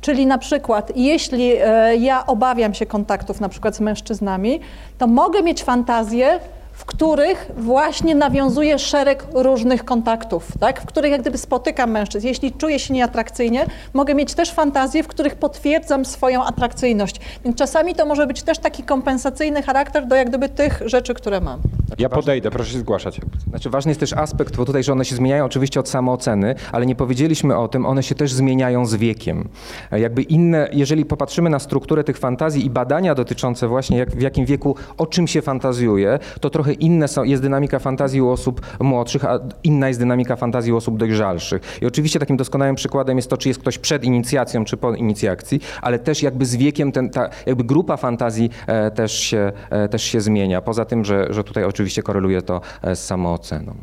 Czyli na przykład, jeśli e, ja obawiam się kontaktów na przykład z mężczyznami, to mogę mieć fantazję, w których właśnie nawiązuję szereg różnych kontaktów, tak? w których jak gdyby spotykam mężczyzn. Jeśli czuję się nieatrakcyjnie, mogę mieć też fantazje, w których potwierdzam swoją atrakcyjność. Więc czasami to może być też taki kompensacyjny charakter do jak gdyby tych rzeczy, które mam. Ja podejdę, proszę się zgłaszać. Znaczy ważny jest też aspekt, bo tutaj, że one się zmieniają oczywiście od samooceny, ale nie powiedzieliśmy o tym, one się też zmieniają z wiekiem. E, Jakby inne, jeżeli popatrzymy na strukturę tych fantazji i badania dotyczące właśnie jak, w jakim wieku, o czym się fantazjuje, to trochę inne są, jest dynamika fantazji u osób młodszych, a inna jest dynamika fantazji u osób dojrzalszych. I oczywiście takim doskonałym przykładem jest to, czy jest ktoś przed inicjacją, czy po inicjacji, ale też jakby z wiekiem ten, ta jakby grupa fantazji e, też, się, e, też się zmienia. Poza tym, że, że tutaj oczywiście oczywiście koreluje to e, z samooceną.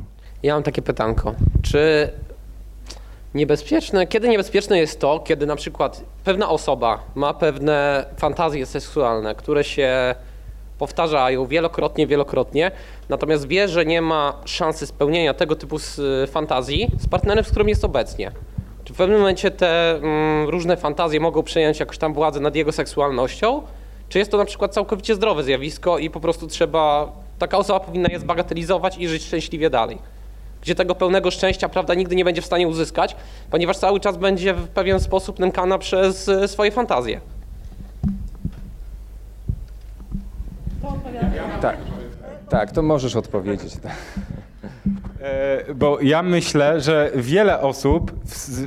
Ja mam takie pytanko. Czy niebezpieczne, kiedy niebezpieczne jest to, kiedy na przykład pewna osoba ma pewne fantazje seksualne, które się powtarzają wielokrotnie, wielokrotnie, natomiast wie, że nie ma szansy spełnienia tego typu z fantazji z partnerem, z którym jest obecnie. Czy w pewnym momencie te mm, różne fantazje mogą przejąć jakoś tam władzę nad jego seksualnością? Czy jest to na przykład całkowicie zdrowe zjawisko i po prostu trzeba, taka osoba powinna je zbagatelizować i żyć szczęśliwie dalej? Gdzie tego pełnego szczęścia, prawda, nigdy nie będzie w stanie uzyskać, ponieważ cały czas będzie w pewien sposób nękana przez e, swoje fantazje. Tak, tak, to możesz odpowiedzieć. Tak. E, Bo ja myślę, że wiele osób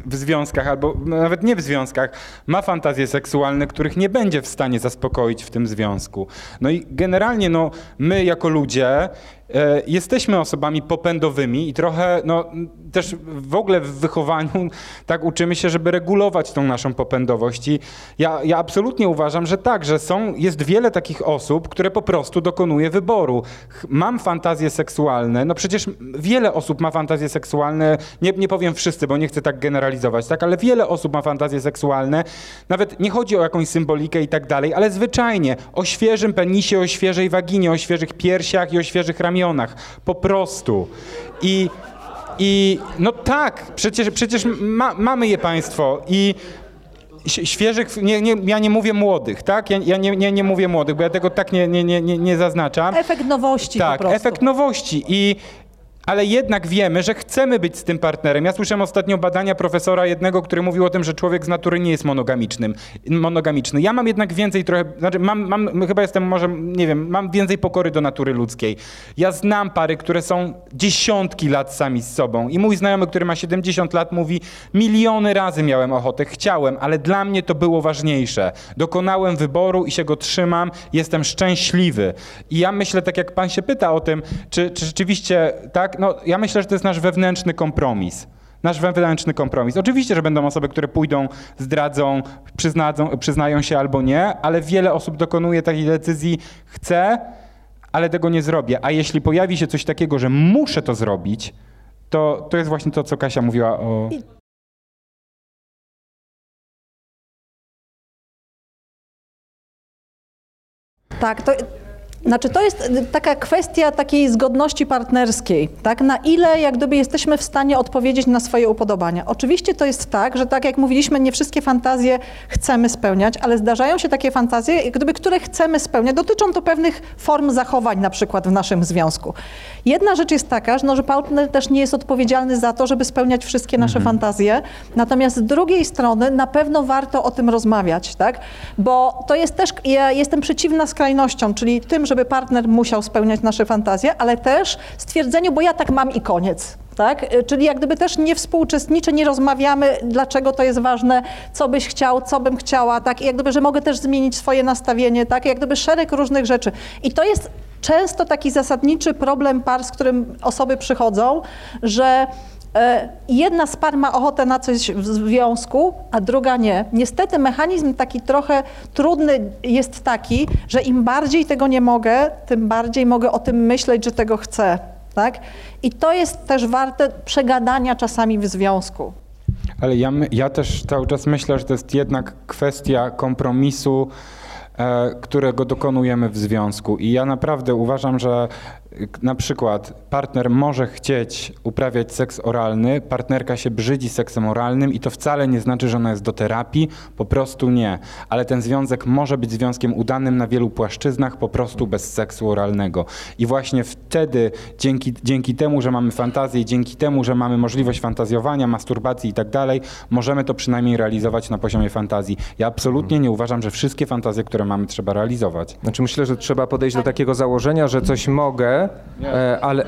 w, związkach, albo nawet nie w związkach, ma fantazje seksualne, których nie będzie w stanie zaspokoić w tym związku. No i generalnie no, my jako ludzie jesteśmy osobami popędowymi i trochę no, też w ogóle w wychowaniu tak uczymy się, żeby regulować tą naszą popędowość. I ja, ja absolutnie uważam, że tak, że są, jest wiele takich osób, które po prostu dokonuje wyboru. Mam fantazje seksualne, no przecież wiele osób ma fantazje seksualne, nie, nie powiem wszyscy, bo nie chcę tak generalizować, tak, ale wiele osób ma fantazje seksualne, nawet nie chodzi o jakąś symbolikę i tak dalej, ale zwyczajnie o świeżym penisie, o świeżej waginie, o świeżych piersiach i o świeżych ramionach, po prostu. I i no tak, przecież, przecież ma, mamy je państwo i świeżych, nie, nie, ja nie mówię młodych, tak? Ja, ja nie, nie, nie mówię młodych, bo ja tego tak nie, nie, nie, nie- nie zaznaczam. Efekt nowości Tak, po prostu. efekt nowości i ale jednak wiemy, że chcemy być z tym partnerem. Ja słyszałem ostatnio badania profesora jednego, który mówił o tym, że człowiek z natury nie jest monogamicznym, monogamiczny. Ja mam jednak więcej trochę, znaczy mam, mam, chyba jestem może, nie wiem, mam więcej pokory do natury ludzkiej. Ja znam pary, które są dziesiątki lat sami z sobą i mój znajomy, który ma 70 lat mówi, miliony razy miałem ochotę, chciałem, ale dla mnie to było ważniejsze. Dokonałem wyboru i się go trzymam, jestem szczęśliwy. I ja myślę, tak jak pan się pyta o tym, czy, czy rzeczywiście, tak, no ja myślę, że to jest nasz wewnętrzny kompromis. Nasz wewnętrzny kompromis. Oczywiście, że będą osoby, które pójdą, zdradzą, przyznadzą, przyznają się albo nie, ale wiele osób dokonuje takiej decyzji, chcę, ale tego nie zrobię. A jeśli pojawi się coś takiego, że muszę to zrobić, to, to jest właśnie to, co Kasia mówiła o... Tak, to znaczy to jest y, taka kwestia takiej zgodności partnerskiej, tak? Na ile jak gdyby jesteśmy w stanie odpowiedzieć na swoje upodobania. Oczywiście to jest tak, że tak jak mówiliśmy, nie wszystkie fantazje chcemy spełniać, ale zdarzają się takie fantazje, gdyby, które chcemy spełniać. Dotyczą to pewnych form zachowań na przykład w naszym związku. Jedna rzecz jest taka, że, no, że partner też nie jest odpowiedzialny za to, żeby spełniać wszystkie nasze fantazje, natomiast z drugiej strony na pewno warto o tym rozmawiać, tak? Bo to jest też, ja jestem przeciwna skrajnościom, czyli tym, żeby partner musiał spełniać nasze fantazje, ale też stwierdzeniu, bo ja tak mam i koniec. Tak? Y, Czyli jak gdyby też nie współuczestniczę, nie rozmawiamy, dlaczego to jest ważne, co byś chciał, co bym chciała, tak? I jak gdyby, że mogę też zmienić swoje nastawienie, tak? Jak gdyby szereg różnych rzeczy. I to jest często taki zasadniczy problem par, z którym osoby przychodzą, że jedna z par ma ochotę na coś w związku, a druga nie. Niestety mechanizm taki trochę trudny jest taki, że im bardziej tego nie mogę, tym bardziej mogę o tym myśleć, że tego chcę. Tak? I to jest też warte przegadania czasami w związku. Ale ja, ja też cały czas myślę, że to jest jednak kwestia kompromisu, e, którego dokonujemy w związku. I ja naprawdę uważam, że e, na przykład partner może chcieć uprawiać seks oralny, partnerka się brzydzi seksem oralnym i to wcale nie znaczy, że ona jest do terapii, po prostu nie. Ale ten związek może być związkiem udanym na wielu płaszczyznach, po prostu bez seksu oralnego. I właśnie wtedy, dzięki, dzięki temu, że mamy fantazję, i dzięki temu, że mamy możliwość fantazjowania, masturbacji i tak dalej, możemy to przynajmniej realizować na poziomie fantazji. Ja absolutnie nie uważam, że wszystkie fantazje, które mamy, trzeba realizować. Znaczy myślę, że trzeba podejść do takiego założenia, że coś mogę, ale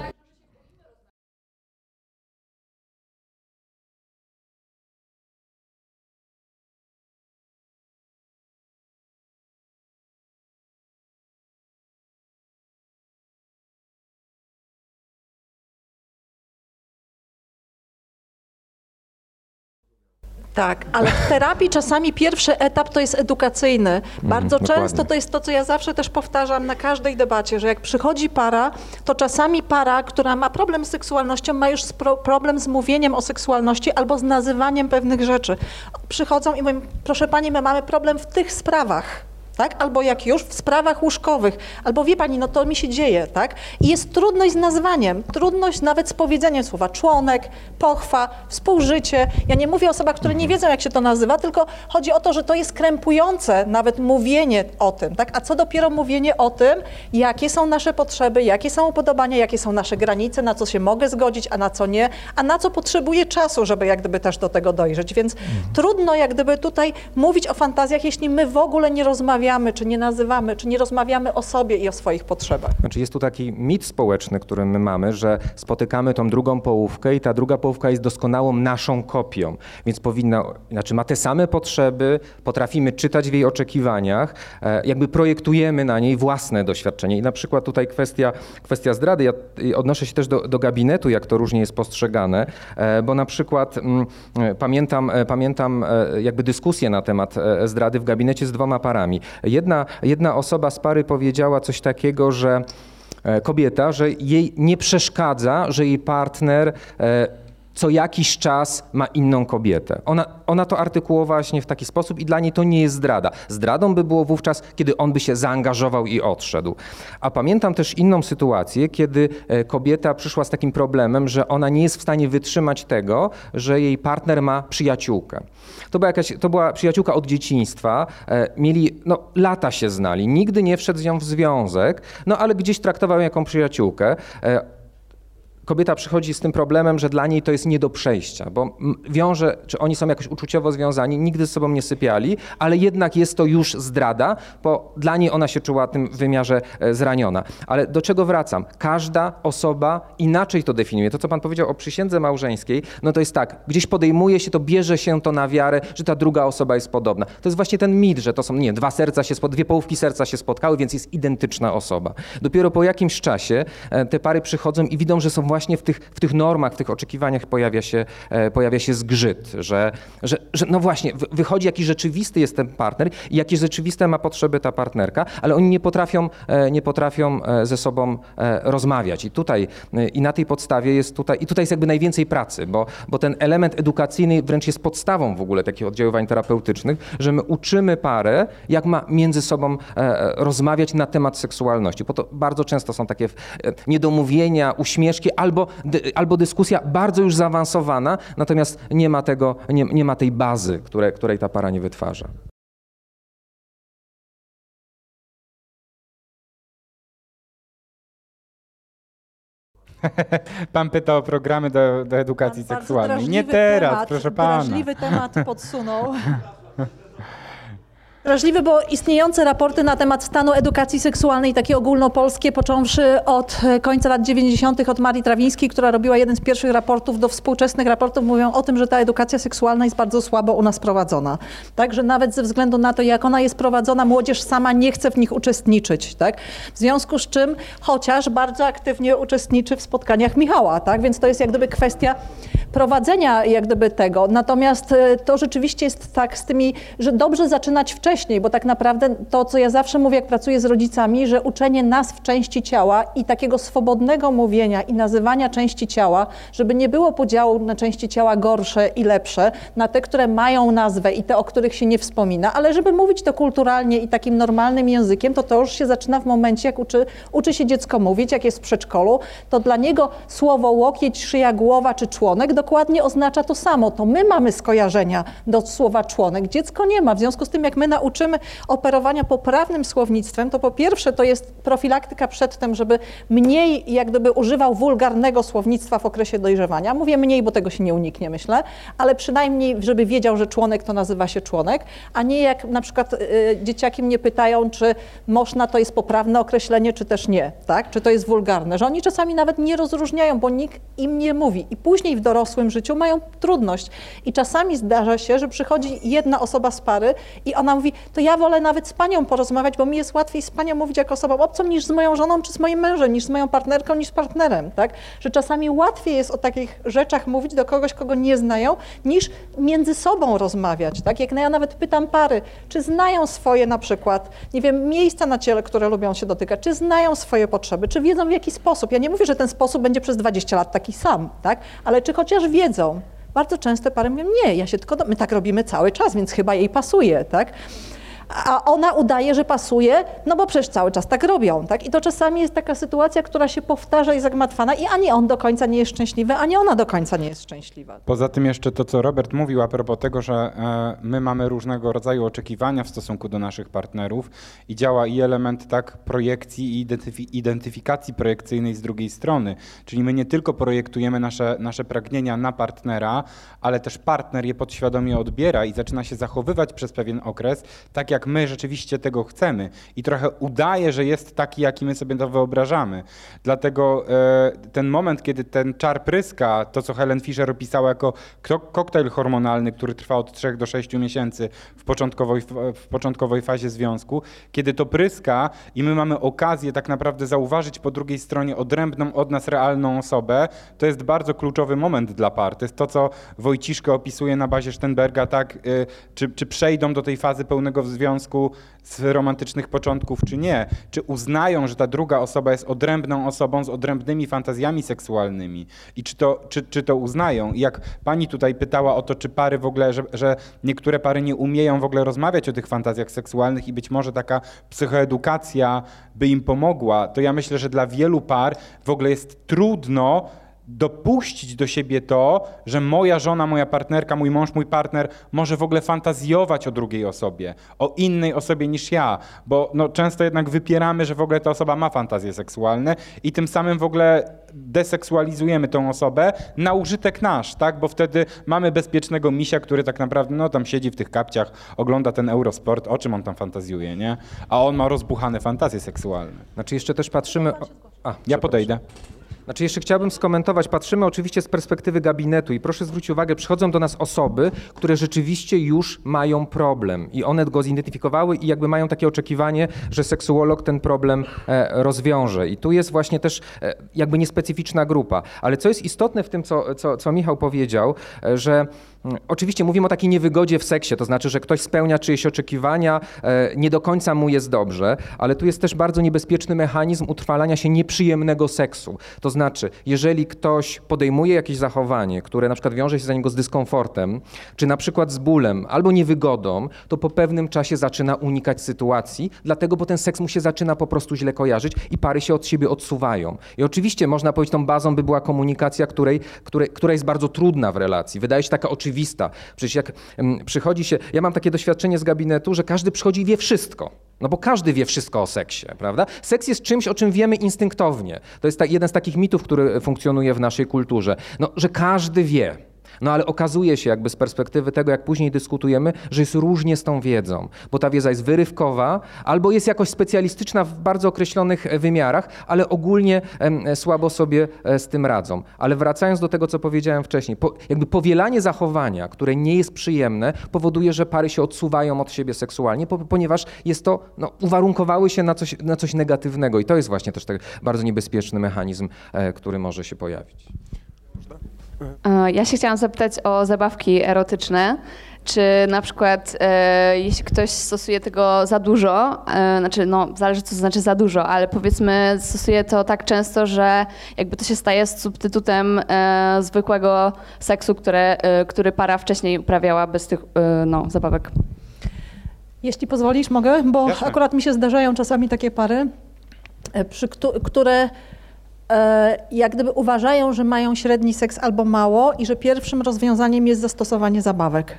Tak, ale w terapii czasami pierwszy etap to jest edukacyjny. Bardzo dokładnie. często to jest to, co ja zawsze też powtarzam na każdej debacie, że jak przychodzi para, to czasami para, która ma problem z seksualnością, ma już problem z mówieniem o seksualności albo z nazywaniem pewnych rzeczy. Przychodzą i mówią, proszę pani, my mamy problem w tych sprawach. Tak? Albo jak już w sprawach łóżkowych, albo wie pani, no to mi się dzieje, tak? I jest trudność z nazwaniem, trudność nawet z powiedzeniem słowa członek, pochwa, współżycie. Ja nie mówię o osobach, które nie wiedzą, jak się to nazywa, tylko chodzi o to, że to jest krępujące nawet mówienie o tym, tak? A co dopiero mówienie o tym, jakie są nasze potrzeby, jakie są upodobania, jakie są nasze granice, na co się mogę zgodzić, a na co nie, a na co potrzebuję czasu, żeby jak gdyby też do tego dojrzeć. Więc trudno jak gdyby tutaj mówić o fantazjach, jeśli my w ogóle nie rozmawiamy, czy nie nazywamy, czy nie rozmawiamy o sobie i o swoich potrzebach. Znaczy jest tu taki mit społeczny, który my mamy, że spotykamy tą drugą połówkę i ta druga połówka jest doskonałą naszą kopią, więc powinna, znaczy ma te same potrzeby, potrafimy czytać w jej oczekiwaniach, e, jakby projektujemy na niej własne doświadczenie. I na przykład tutaj kwestia, kwestia zdrady, ja odnoszę się też do, do gabinetu, jak to różnie jest postrzegane, e, bo na przykład mm, e, pamiętam, pamiętam jakby dyskusję na temat zdrady w gabinecie z dwoma parami. Jedna, jedna osoba z pary powiedziała coś takiego, że e, kobieta, że jej nie przeszkadza, że jej partner e, co jakiś czas ma inną kobietę. Ona, ona to artykułowała właśnie w taki sposób i dla niej to nie jest zdrada. Zdradą by było wówczas, kiedy on by się zaangażował i odszedł. A pamiętam też inną sytuację, kiedy e, kobieta przyszła z takim problemem, że ona nie jest w stanie wytrzymać tego, że jej partner ma przyjaciółkę. To była, jakaś, to była przyjaciółka od dzieciństwa, e, mieli, no lata się znali, nigdy nie wszedł z nią w związek, no ale gdzieś traktował ją jako przyjaciółkę. Kobieta przychodzi z tym problemem, że dla niej to jest nie do przejścia, bo wiąże, czy oni są jakoś uczuciowo związani, nigdy z sobą nie sypiali, ale jednak jest to już zdrada, bo dla niej ona się czuła tym w wymiarze e, zraniona. Ale do czego wracam? Każda osoba inaczej to definiuje. To, co pan powiedział o przysiędze małżeńskiej, no to jest tak, gdzieś podejmuje się to, bierze się to na wiarę, że ta druga osoba jest podobna. To jest właśnie ten mit, że to są, nie, dwa serca się, spod- dwie połówki serca się spotkały, więc jest identyczna osoba. Dopiero po jakimś czasie e, te pary przychodzą i widzą, że są właśnie w tych, w tych normach, w tych oczekiwaniach pojawia się, e, pojawia się zgrzyt, że, że, że no właśnie, wy- wychodzi jaki rzeczywisty jest ten partner i jakie rzeczywiste ma potrzeby ta partnerka, ale oni nie potrafią, e, nie potrafią e, ze sobą rozmawiać. I tutaj, i na tej podstawie jest tutaj, i tutaj jest jakby najwięcej pracy, bo, bo ten element edukacyjny wręcz jest podstawą w ogóle takich oddziaływań terapeutycznych, że my uczymy parę, jak ma między sobą rozmawiać na temat seksualności. Bo to bardzo często są takie niedomówienia, uśmieszki albo, albo dyskusja bardzo już zaawansowana, natomiast nie ma, tego, nie, nie ma tej bazy, które, której ta para nie wytwarza. Pan pyta o programy do, do edukacji Pan seksualnej. Nie teraz, temat, proszę pana. Drażliwy temat podsunął. Drażliwy, bo istniejące raporty na temat stanu edukacji seksualnej, takie ogólnopolskie, począwszy od e, końca lat 90. od Marii Trawińskiej, która robiła jeden z pierwszych raportów do współczesnych raportów, mówią o tym, że ta edukacja seksualna jest bardzo słabo u nas prowadzona. Także nawet ze względu na to, jak ona jest prowadzona, młodzież sama nie chce w nich uczestniczyć. Tak? W związku z czym chociaż bardzo aktywnie uczestniczy w spotkaniach Michała. Tak? Więc to jest jak gdyby kwestia prowadzenia jak gdyby tego. Natomiast e, to rzeczywiście jest tak z tymi, że dobrze zaczynać wcześniej, bo tak naprawdę to, co ja zawsze mówię, jak pracuję z rodzicami, że uczenie nas w części ciała i takiego swobodnego mówienia i nazywania części ciała, żeby nie było podziału na części ciała gorsze i lepsze, na te, które mają nazwę i te, o których się nie wspomina, ale żeby mówić to kulturalnie i takim normalnym językiem, to to już się zaczyna w momencie, jak uczy, uczy się dziecko mówić, jak jest w przedszkolu, to dla niego słowo łokieć, szyja, głowa czy członek dokładnie oznacza to samo. To my mamy skojarzenia do słowa członek, dziecko nie ma. W związku z tym, jak my nauczymy operowania poprawnym słownictwem, to po pierwsze to jest profilaktyka przed tym, żeby mniej jak gdyby używał wulgarnego słownictwa w okresie dojrzewania. Mówię mniej, bo tego się nie uniknie, myślę, ale przynajmniej, żeby wiedział, że członek to nazywa się członek, a nie jak na przykład y, dzieciaki mnie pytają, czy można to jest poprawne określenie, czy też nie, tak? Czy to jest wulgarne, że oni czasami nawet nie rozróżniają, bo nikt im nie mówi i później w dorosłym życiu mają trudność. I czasami zdarza się, że przychodzi jedna osoba z pary i ona mówi, mówi, to ja wolę nawet z panią porozmawiać, bo mi jest łatwiej z panią mówić jako osobą obcą niż z moją żoną czy z moim mężem, niż z moją partnerką, niż z partnerem, tak? Że czasami łatwiej jest o takich rzeczach mówić do kogoś, kogo nie znają, niż między sobą rozmawiać, tak? Jak ja nawet pytam pary, czy znają swoje na przykład, nie wiem, miejsca na ciele, które lubią się dotykać, czy znają swoje potrzeby, czy wiedzą w jaki sposób. Ja nie mówię, że ten sposób będzie przez 20 lat taki sam, tak? Ale czy chociaż wiedzą. Bardzo często pary mówią, nie, ja się tylko, my tak robimy cały czas, więc chyba jej pasuje, tak? A ona udaje, że pasuje, no bo przecież cały czas tak robią, tak? I to czasami jest taka sytuacja, która się powtarza i zagmatwana i ani on do końca nie jest szczęśliwy, ani ona do końca nie jest szczęśliwa. Poza tym jeszcze to, co Robert mówił a propos tego, że e, my mamy różnego rodzaju oczekiwania w stosunku do naszych partnerów i działa i element tak projekcji i identyfi identyfikacji projekcyjnej z drugiej strony. Czyli my nie tylko projektujemy nasze, nasze pragnienia na partnera, ale też partner je podświadomie odbiera i zaczyna się zachowywać przez pewien okres, tak jak jak my rzeczywiście tego chcemy i trochę udaje, że jest taki, jaki my sobie to wyobrażamy. Dlatego e, ten moment, kiedy ten czar pryska, to co Helen Fisher opisała jako koktajl hormonalny, który trwa od 3 do 6 miesięcy w początkowej, w początkowej fazie związku, kiedy to pryska i my mamy okazję tak naprawdę zauważyć po drugiej stronie odrębną od nas realną osobę, to jest bardzo kluczowy moment dla par. To jest to, co Wojciszko opisuje na bazie Stenberga, tak, y, czy, czy przejdą do tej fazy pełnego związku, związku z romantycznych początków, czy nie. Czy uznają, że ta druga osoba jest odrębną osobą z odrębnymi fantazjami seksualnymi i czy to, czy, czy to uznają. Jak pani tutaj pytała o to, czy pary w ogóle, że, że niektóre pary nie umieją w ogóle rozmawiać o tych fantazjach seksualnych i być może taka psychoedukacja by im pomogła, to ja myślę, że dla wielu par w ogóle jest trudno dopuścić do siebie to, że moja żona, moja partnerka, mój mąż, mój partner może w ogóle fantazjować o drugiej osobie, o innej osobie niż ja, bo no, często jednak wypieramy, że w ogóle ta osoba ma fantazje seksualne i tym samym w ogóle deseksualizujemy tą osobę na użytek nasz, tak? Bo wtedy mamy bezpiecznego misia, który tak naprawdę no, tam siedzi w tych kapciach, ogląda ten Eurosport, o czym on tam fantazjuje, nie? A on ma rozbuchane fantazje seksualne. Znaczy jeszcze też patrzymy... A, ja podejdę. Znaczy jeszcze chciałbym skomentować, patrzymy oczywiście z perspektywy gabinetu i proszę zwrócić uwagę, przychodzą do nas osoby, które rzeczywiście już mają problem i one go zidentyfikowały i jakby mają takie oczekiwanie, że seksuolog ten problem e, rozwiąże. I tu jest właśnie też e, jakby niespecyficzna grupa. Ale co jest istotne w tym, co, co, co Michał powiedział, e, że Oczywiście mówimy o takiej niewygodzie w seksie, to znaczy, że ktoś spełnia czyjeś oczekiwania, e, nie do końca mu jest dobrze, ale tu jest też bardzo niebezpieczny mechanizm utrwalania się nieprzyjemnego seksu. To znaczy, jeżeli ktoś podejmuje jakieś zachowanie, które na przykład wiąże się za niego z dyskomfortem, czy na przykład z bólem albo niewygodą, to po pewnym czasie zaczyna unikać sytuacji, dlatego, bo ten seks mu się zaczyna po prostu źle kojarzyć i pary się od siebie odsuwają. I oczywiście można powiedzieć, tą bazą by była komunikacja, której, której, która jest bardzo trudna w relacji. Wydaje się taka oczywista, oczywista. Przecież jak przychodzi się, ja mam takie doświadczenie z gabinetu, że każdy przychodzi i wie wszystko. No bo każdy wie wszystko o seksie, prawda? Seks jest czymś, o czym wiemy instynktownie. To jest ta, jeden z takich mitów, który funkcjonuje w naszej kulturze. No, że każdy wie. No ale okazuje się jakby z perspektywy tego, jak później dyskutujemy, że jest różnie z tą wiedzą, bo ta wiedza jest wyrywkowa albo jest jakoś specjalistyczna w bardzo określonych e, wymiarach, ale ogólnie słabo sobie e, z tym radzą. Ale wracając do tego, co powiedziałem wcześniej, po, jakby powielanie zachowania, które nie jest przyjemne, powoduje, że pary się odsuwają od siebie seksualnie, po, ponieważ jest to, no, uwarunkowały się na coś, na coś negatywnego i to jest właśnie też taki bardzo niebezpieczny mechanizm, e, który może się pojawić. E, ja się chciałam zapytać o zabawki erotyczne. Czy na przykład e, jeśli ktoś stosuje tego za dużo, e, znaczy no zależy co to znaczy za dużo, ale powiedzmy stosuje to tak często, że jakby to się staje z substytutem e, zwykłego seksu, które, e, który para wcześniej uprawiała bez tych e, no, zabawek. Jeśli pozwolisz, mogę, bo Jasne. akurat mi się zdarzają czasami takie pary, przy, które jak gdyby uważają, że mają średni seks albo mało i że pierwszym rozwiązaniem jest zastosowanie zabawek.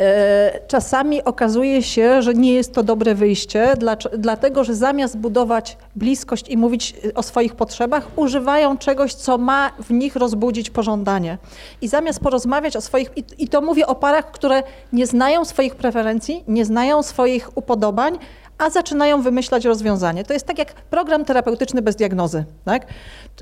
E, czasami okazuje się, że nie jest to dobre wyjście, dlatego że zamiast budować bliskość i mówić o swoich potrzebach, używają czegoś, co ma w nich rozbudzić pożądanie. I zamiast porozmawiać o swoich, i to mówię o parach, które nie znają swoich preferencji, nie znają swoich upodobań, a zaczynają wymyślać rozwiązanie. To jest tak jak program terapeutyczny bez diagnozy. Tak?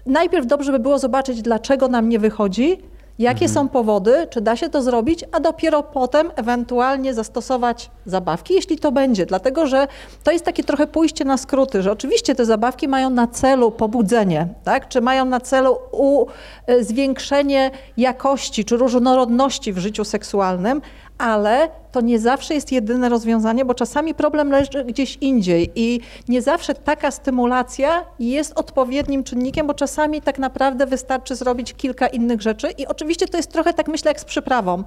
Najpierw dobrze by było zobaczyć, dlaczego nam nie wychodzi, Jakie Mhm. są powody, czy da się to zrobić, a dopiero potem ewentualnie zastosować zabawki, jeśli to będzie. Dlatego, że to jest takie trochę pójście na skróty, że oczywiście te zabawki mają na celu pobudzenie, tak? czy mają na celu u, e, zwiększenie jakości czy różnorodności w życiu seksualnym, ale to nie zawsze jest jedyne rozwiązanie, bo czasami problem leży gdzieś indziej i nie zawsze taka stymulacja jest odpowiednim czynnikiem, bo czasami tak naprawdę wystarczy zrobić kilka innych rzeczy i oczywiście to jest trochę tak myślę jak z przyprawą.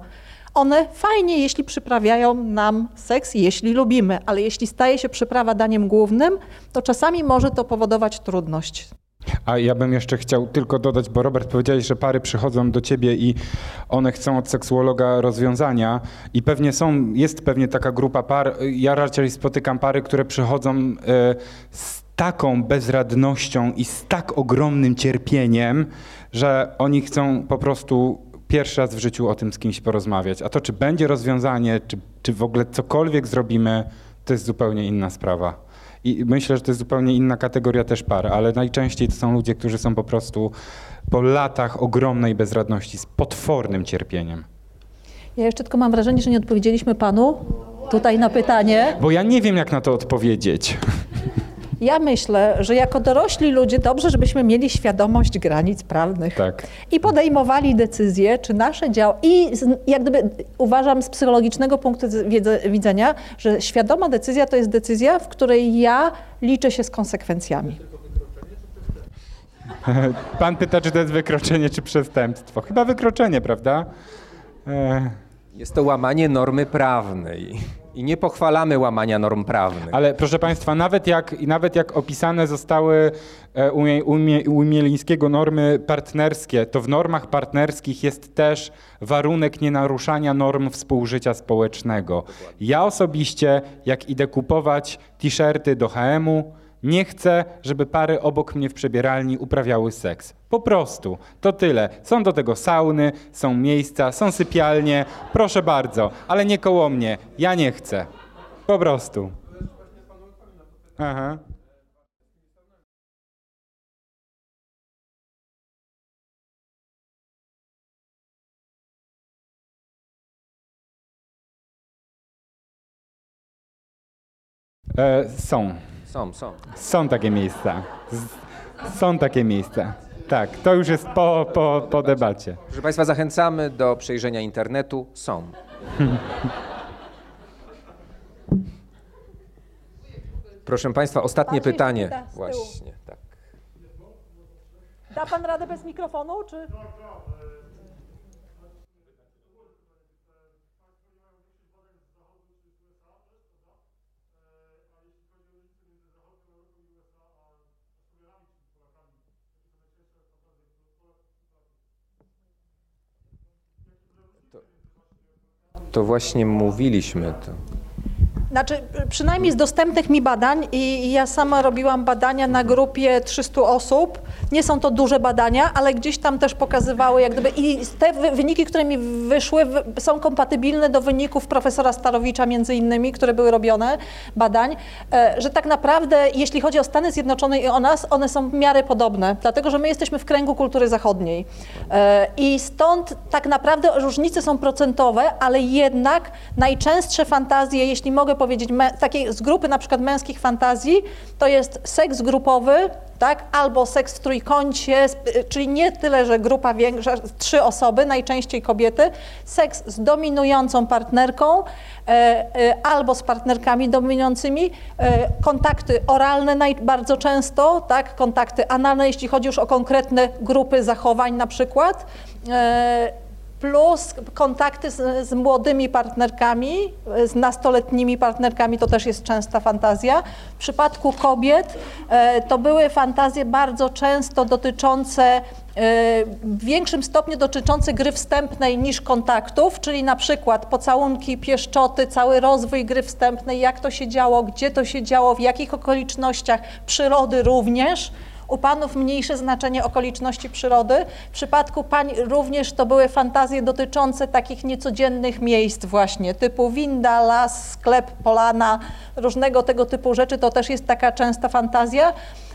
One fajnie, jeśli przyprawiają nam seks, jeśli lubimy, ale jeśli staje się przyprawa daniem głównym, to czasami może to powodować trudność. A ja bym jeszcze chciał tylko dodać, bo Robert powiedziałeś, że pary przychodzą do ciebie i one chcą od seksuologa rozwiązania i pewnie są, jest pewnie taka grupa par, ja raczej spotykam pary, które przychodzą e, z taką bezradnością i z tak ogromnym cierpieniem, że oni chcą po prostu pierwszy raz w życiu o tym z kimś porozmawiać. A to, czy będzie rozwiązanie, czy, czy w ogóle cokolwiek zrobimy, to jest zupełnie inna sprawa. I myślę, że to jest zupełnie inna kategoria też par, ale najczęściej to są ludzie, którzy są po prostu po latach ogromnej bezradności, z potwornym cierpieniem. Ja jeszcze tylko mam wrażenie, że nie odpowiedzieliśmy panu tutaj na pytanie. Bo ja nie wiem, jak na to odpowiedzieć. Ja myślę, że jako dorośli ludzie dobrze, żebyśmy mieli świadomość granic prawnych Tak. i podejmowali decyzje, czy nasze dział i z, jak gdyby uważam z psychologicznego punktu widzenia, że świadoma decyzja to jest decyzja, w której ja liczę się z konsekwencjami. Pan pyta, czy to jest wykroczenie, czy przestępstwo. Chyba wykroczenie, prawda? E, Jest to łamanie normy prawnej. I nie pochwalamy łamania norm prawnych. Ale proszę Państwa, nawet jak, nawet jak opisane zostały e, u, Mie- u, Mie- u Mielińskiego normy partnerskie, to w normach partnerskich jest też warunek nienaruszania norm współżycia społecznego. Ja osobiście, jak idę kupować t-shirty do HM-u, nie chcę, żeby pary obok mnie w przebieralni uprawiały seks. Po prostu. To tyle. Są do tego sauny, są miejsca, są sypialnie. Proszę bardzo, ale nie koło mnie. Ja nie chcę. Po prostu. Aha. E, są. Są, są. Są takie miejsca. Z, są takie miejsca. Tak, to już jest po, po, po debacie. Proszę Państwa, zachęcamy do przejrzenia internetu. Są. Proszę Państwa, ostatnie Bardziej pytanie. Właśnie, tak. Da pan radę bez mikrofonu, czy? To właśnie mówiliśmy to. Znaczy, przynajmniej z dostępnych mi badań i ja sama robiłam badania na grupie 300 osób. Nie są to duże badania, ale gdzieś tam też pokazywały, jak gdyby i te wy- wyniki, które mi wyszły, są kompatybilne do wyników profesora Starowicza między innymi, które były robione, badań, e, że tak naprawdę, jeśli chodzi o Stany Zjednoczone i o nas, one są w miarę podobne, dlatego, że my jesteśmy w kręgu kultury zachodniej. E, I stąd tak naprawdę różnice są procentowe, ale jednak najczęstsze fantazje, jeśli mogę powiedzieć, me, takie z grupy na przykład męskich fantazji, to jest seks grupowy, tak, albo seks w trójkącie, sp- czyli nie tyle, że grupa większa, trzy osoby, najczęściej kobiety, seks z dominującą partnerką, e, e, albo z partnerkami dominującymi, e, kontakty oralne naj, bardzo często, tak, kontakty analne, jeśli chodzi już o konkretne grupy zachowań na przykład, e, plus kontakty z, z młodymi partnerkami, z nastoletnimi partnerkami, to też jest częsta fantazja. W przypadku kobiet e, to były fantazje bardzo często dotyczące e, w większym stopniu dotyczące gry wstępnej niż kontaktów, czyli na przykład pocałunki, pieszczoty, cały rozwój gry wstępnej, jak to się działo, gdzie to się działo, w jakich okolicznościach, przyrody również. U panów mniejsze znaczenie okoliczności przyrody. W przypadku pań również to były fantazje dotyczące takich niecodziennych miejsc właśnie, typu winda, las, sklep, polana, różnego tego typu rzeczy. To też jest taka częsta fantazja.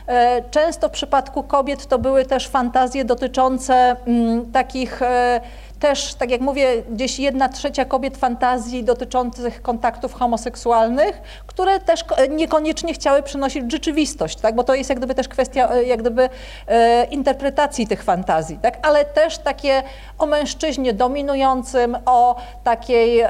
E, Często w przypadku kobiet to były też fantazje dotyczące mm, takich e, Też, tak jak mówię, gdzieś jedna trzecia kobiet fantazji dotyczących kontaktów homoseksualnych, które też ko- niekoniecznie chciały przynosić rzeczywistość, tak? bo to jest jak gdyby też kwestia e, jak gdyby e, interpretacji tych fantazji, tak? ale też takie o mężczyźnie dominującym, o takiej e,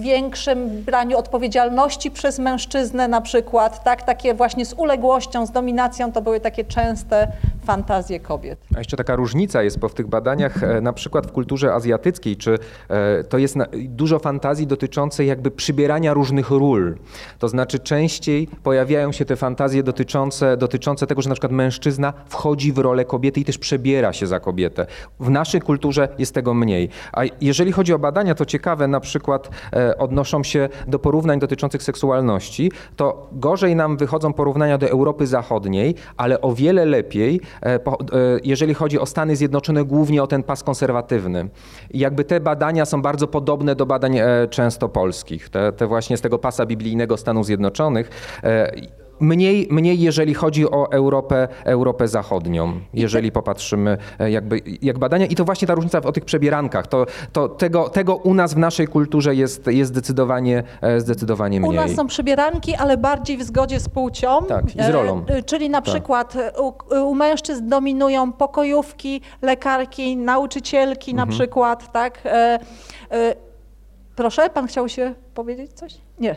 większym braniu odpowiedzialności przez mężczyznę na przykład, tak? takie właśnie z uległością, z dominacją, to były takie częste fantazje kobiet. A jeszcze taka różnica jest, bo w tych badaniach, e, na przykład w kulturze azjatyckiej, czy e, to jest dużo fantazji dotyczącej jakby przybierania różnych ról. To znaczy częściej pojawiają się te fantazje dotyczące, dotyczące tego, że na przykład mężczyzna wchodzi w rolę kobiety i też przebiera się za kobietę. W naszej kulturze jest tego mniej. A jeżeli chodzi o badania, to ciekawe na przykład e, odnoszą się do porównań dotyczących seksualności, to gorzej nam wychodzą porównania do Europy Zachodniej, ale o wiele lepiej, e, jeżeli chodzi o Stany Zjednoczone, głównie o ten pas konserwatywny. I jakby te badania są bardzo podobne do badań e, często polskich, te, te właśnie z tego pasa biblijnego Stanów Zjednoczonych. Mniej, mniej jeżeli chodzi o Europę, Europę Zachodnią, jeżeli popatrzymy e, jakby, jak badania. I to właśnie ta różnica o tych przebierankach. To, to tego, tego u nas w naszej kulturze jest, jest zdecydowanie, e, zdecydowanie U mniej. nas są przybieranki, ale bardziej w zgodzie z płcią. Tak, i z rolą. E, czyli na Tak. przykład u, u mężczyzn dominują pokojówki, lekarki, nauczycielki na Mhm. przykład, tak? Proszę, pan chciał się powiedzieć coś? Nie.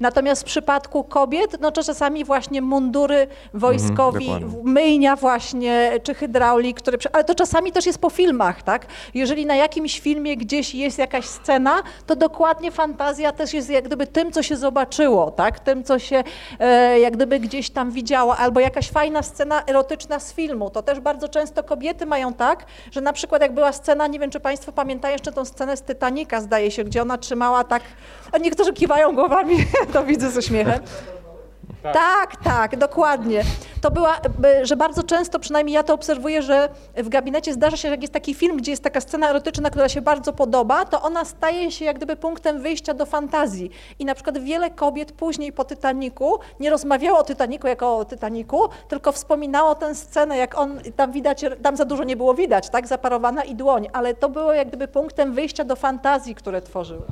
Natomiast w przypadku kobiet, no to czasami właśnie mundury wojskowi, Mhm, myjnia właśnie, czy hydraulik, które, ale to czasami też jest po filmach, tak? Jeżeli na jakimś filmie gdzieś jest jakaś scena, to dokładnie fantazja też jest jak gdyby tym, co się zobaczyło, tak? Tym, co się e, jak gdyby gdzieś tam widziało, albo jakaś fajna scena erotyczna z filmu. To też bardzo często kobiety mają tak, że na przykład jak była scena, nie wiem, czy Państwo pamiętają jeszcze tą scenę z Titanica, zdaje się, gdzie ona trzymała tak, a niektórzy kiwają głowami, to widzę ze śmiechem. Tak, tak, dokładnie. To była, by- że bardzo często, przynajmniej ja to obserwuję, że w gabinecie zdarza się, że jak jest taki film, gdzie jest taka scena erotyczna, która się bardzo podoba, to ona staje się jak gdyby punktem wyjścia do fantazji. I na przykład wiele kobiet później po Titaniku nie rozmawiało o Titaniku jako o Titaniku, tylko wspominało tę scenę, jak on, tam widać, tam za dużo nie było widać, tak, zaparowana i dłoń, ale to było jak gdyby punktem wyjścia do fantazji, które tworzyły.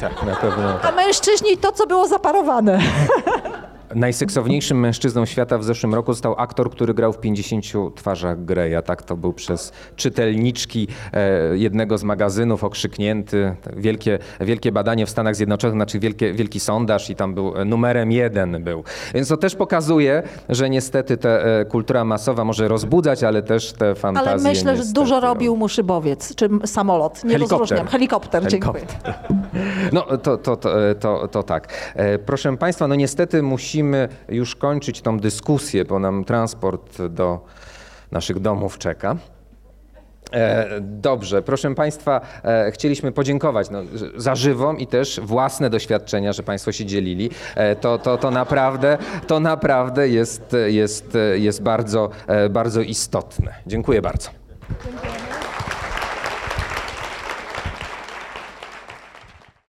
Tak, na pewno. A mężczyźni to, co było zaparowane. Najseksowniejszym mężczyzną świata w zeszłym roku został aktor, który grał w 50 twarzach Greya. Tak to był przez czytelniczki e, jednego z magazynów okrzyknięty. Wielkie, wielkie badanie w Stanach Zjednoczonych, znaczy wielkie, wielki sondaż i tam był e, numerem jeden był. Więc to też pokazuje, że niestety ta e, kultura masowa może rozbudzać, ale też te fantazje Ale myślę, że niestety, dużo robił mu szybowiec, czy samolot. Nie Helikopter. rozróżniam. Helikopter, dziękuję. No to, to, to, to, to tak. Proszę Państwa, no niestety musimy już kończyć tą dyskusję, bo nam transport do naszych domów czeka. E, Dobrze, proszę Państwa, e, chcieliśmy podziękować no, za żywą i też własne doświadczenia, że Państwo się dzielili. E, To, to, to naprawdę, to naprawdę jest, jest, jest bardzo, bardzo istotne. Dziękuję bardzo.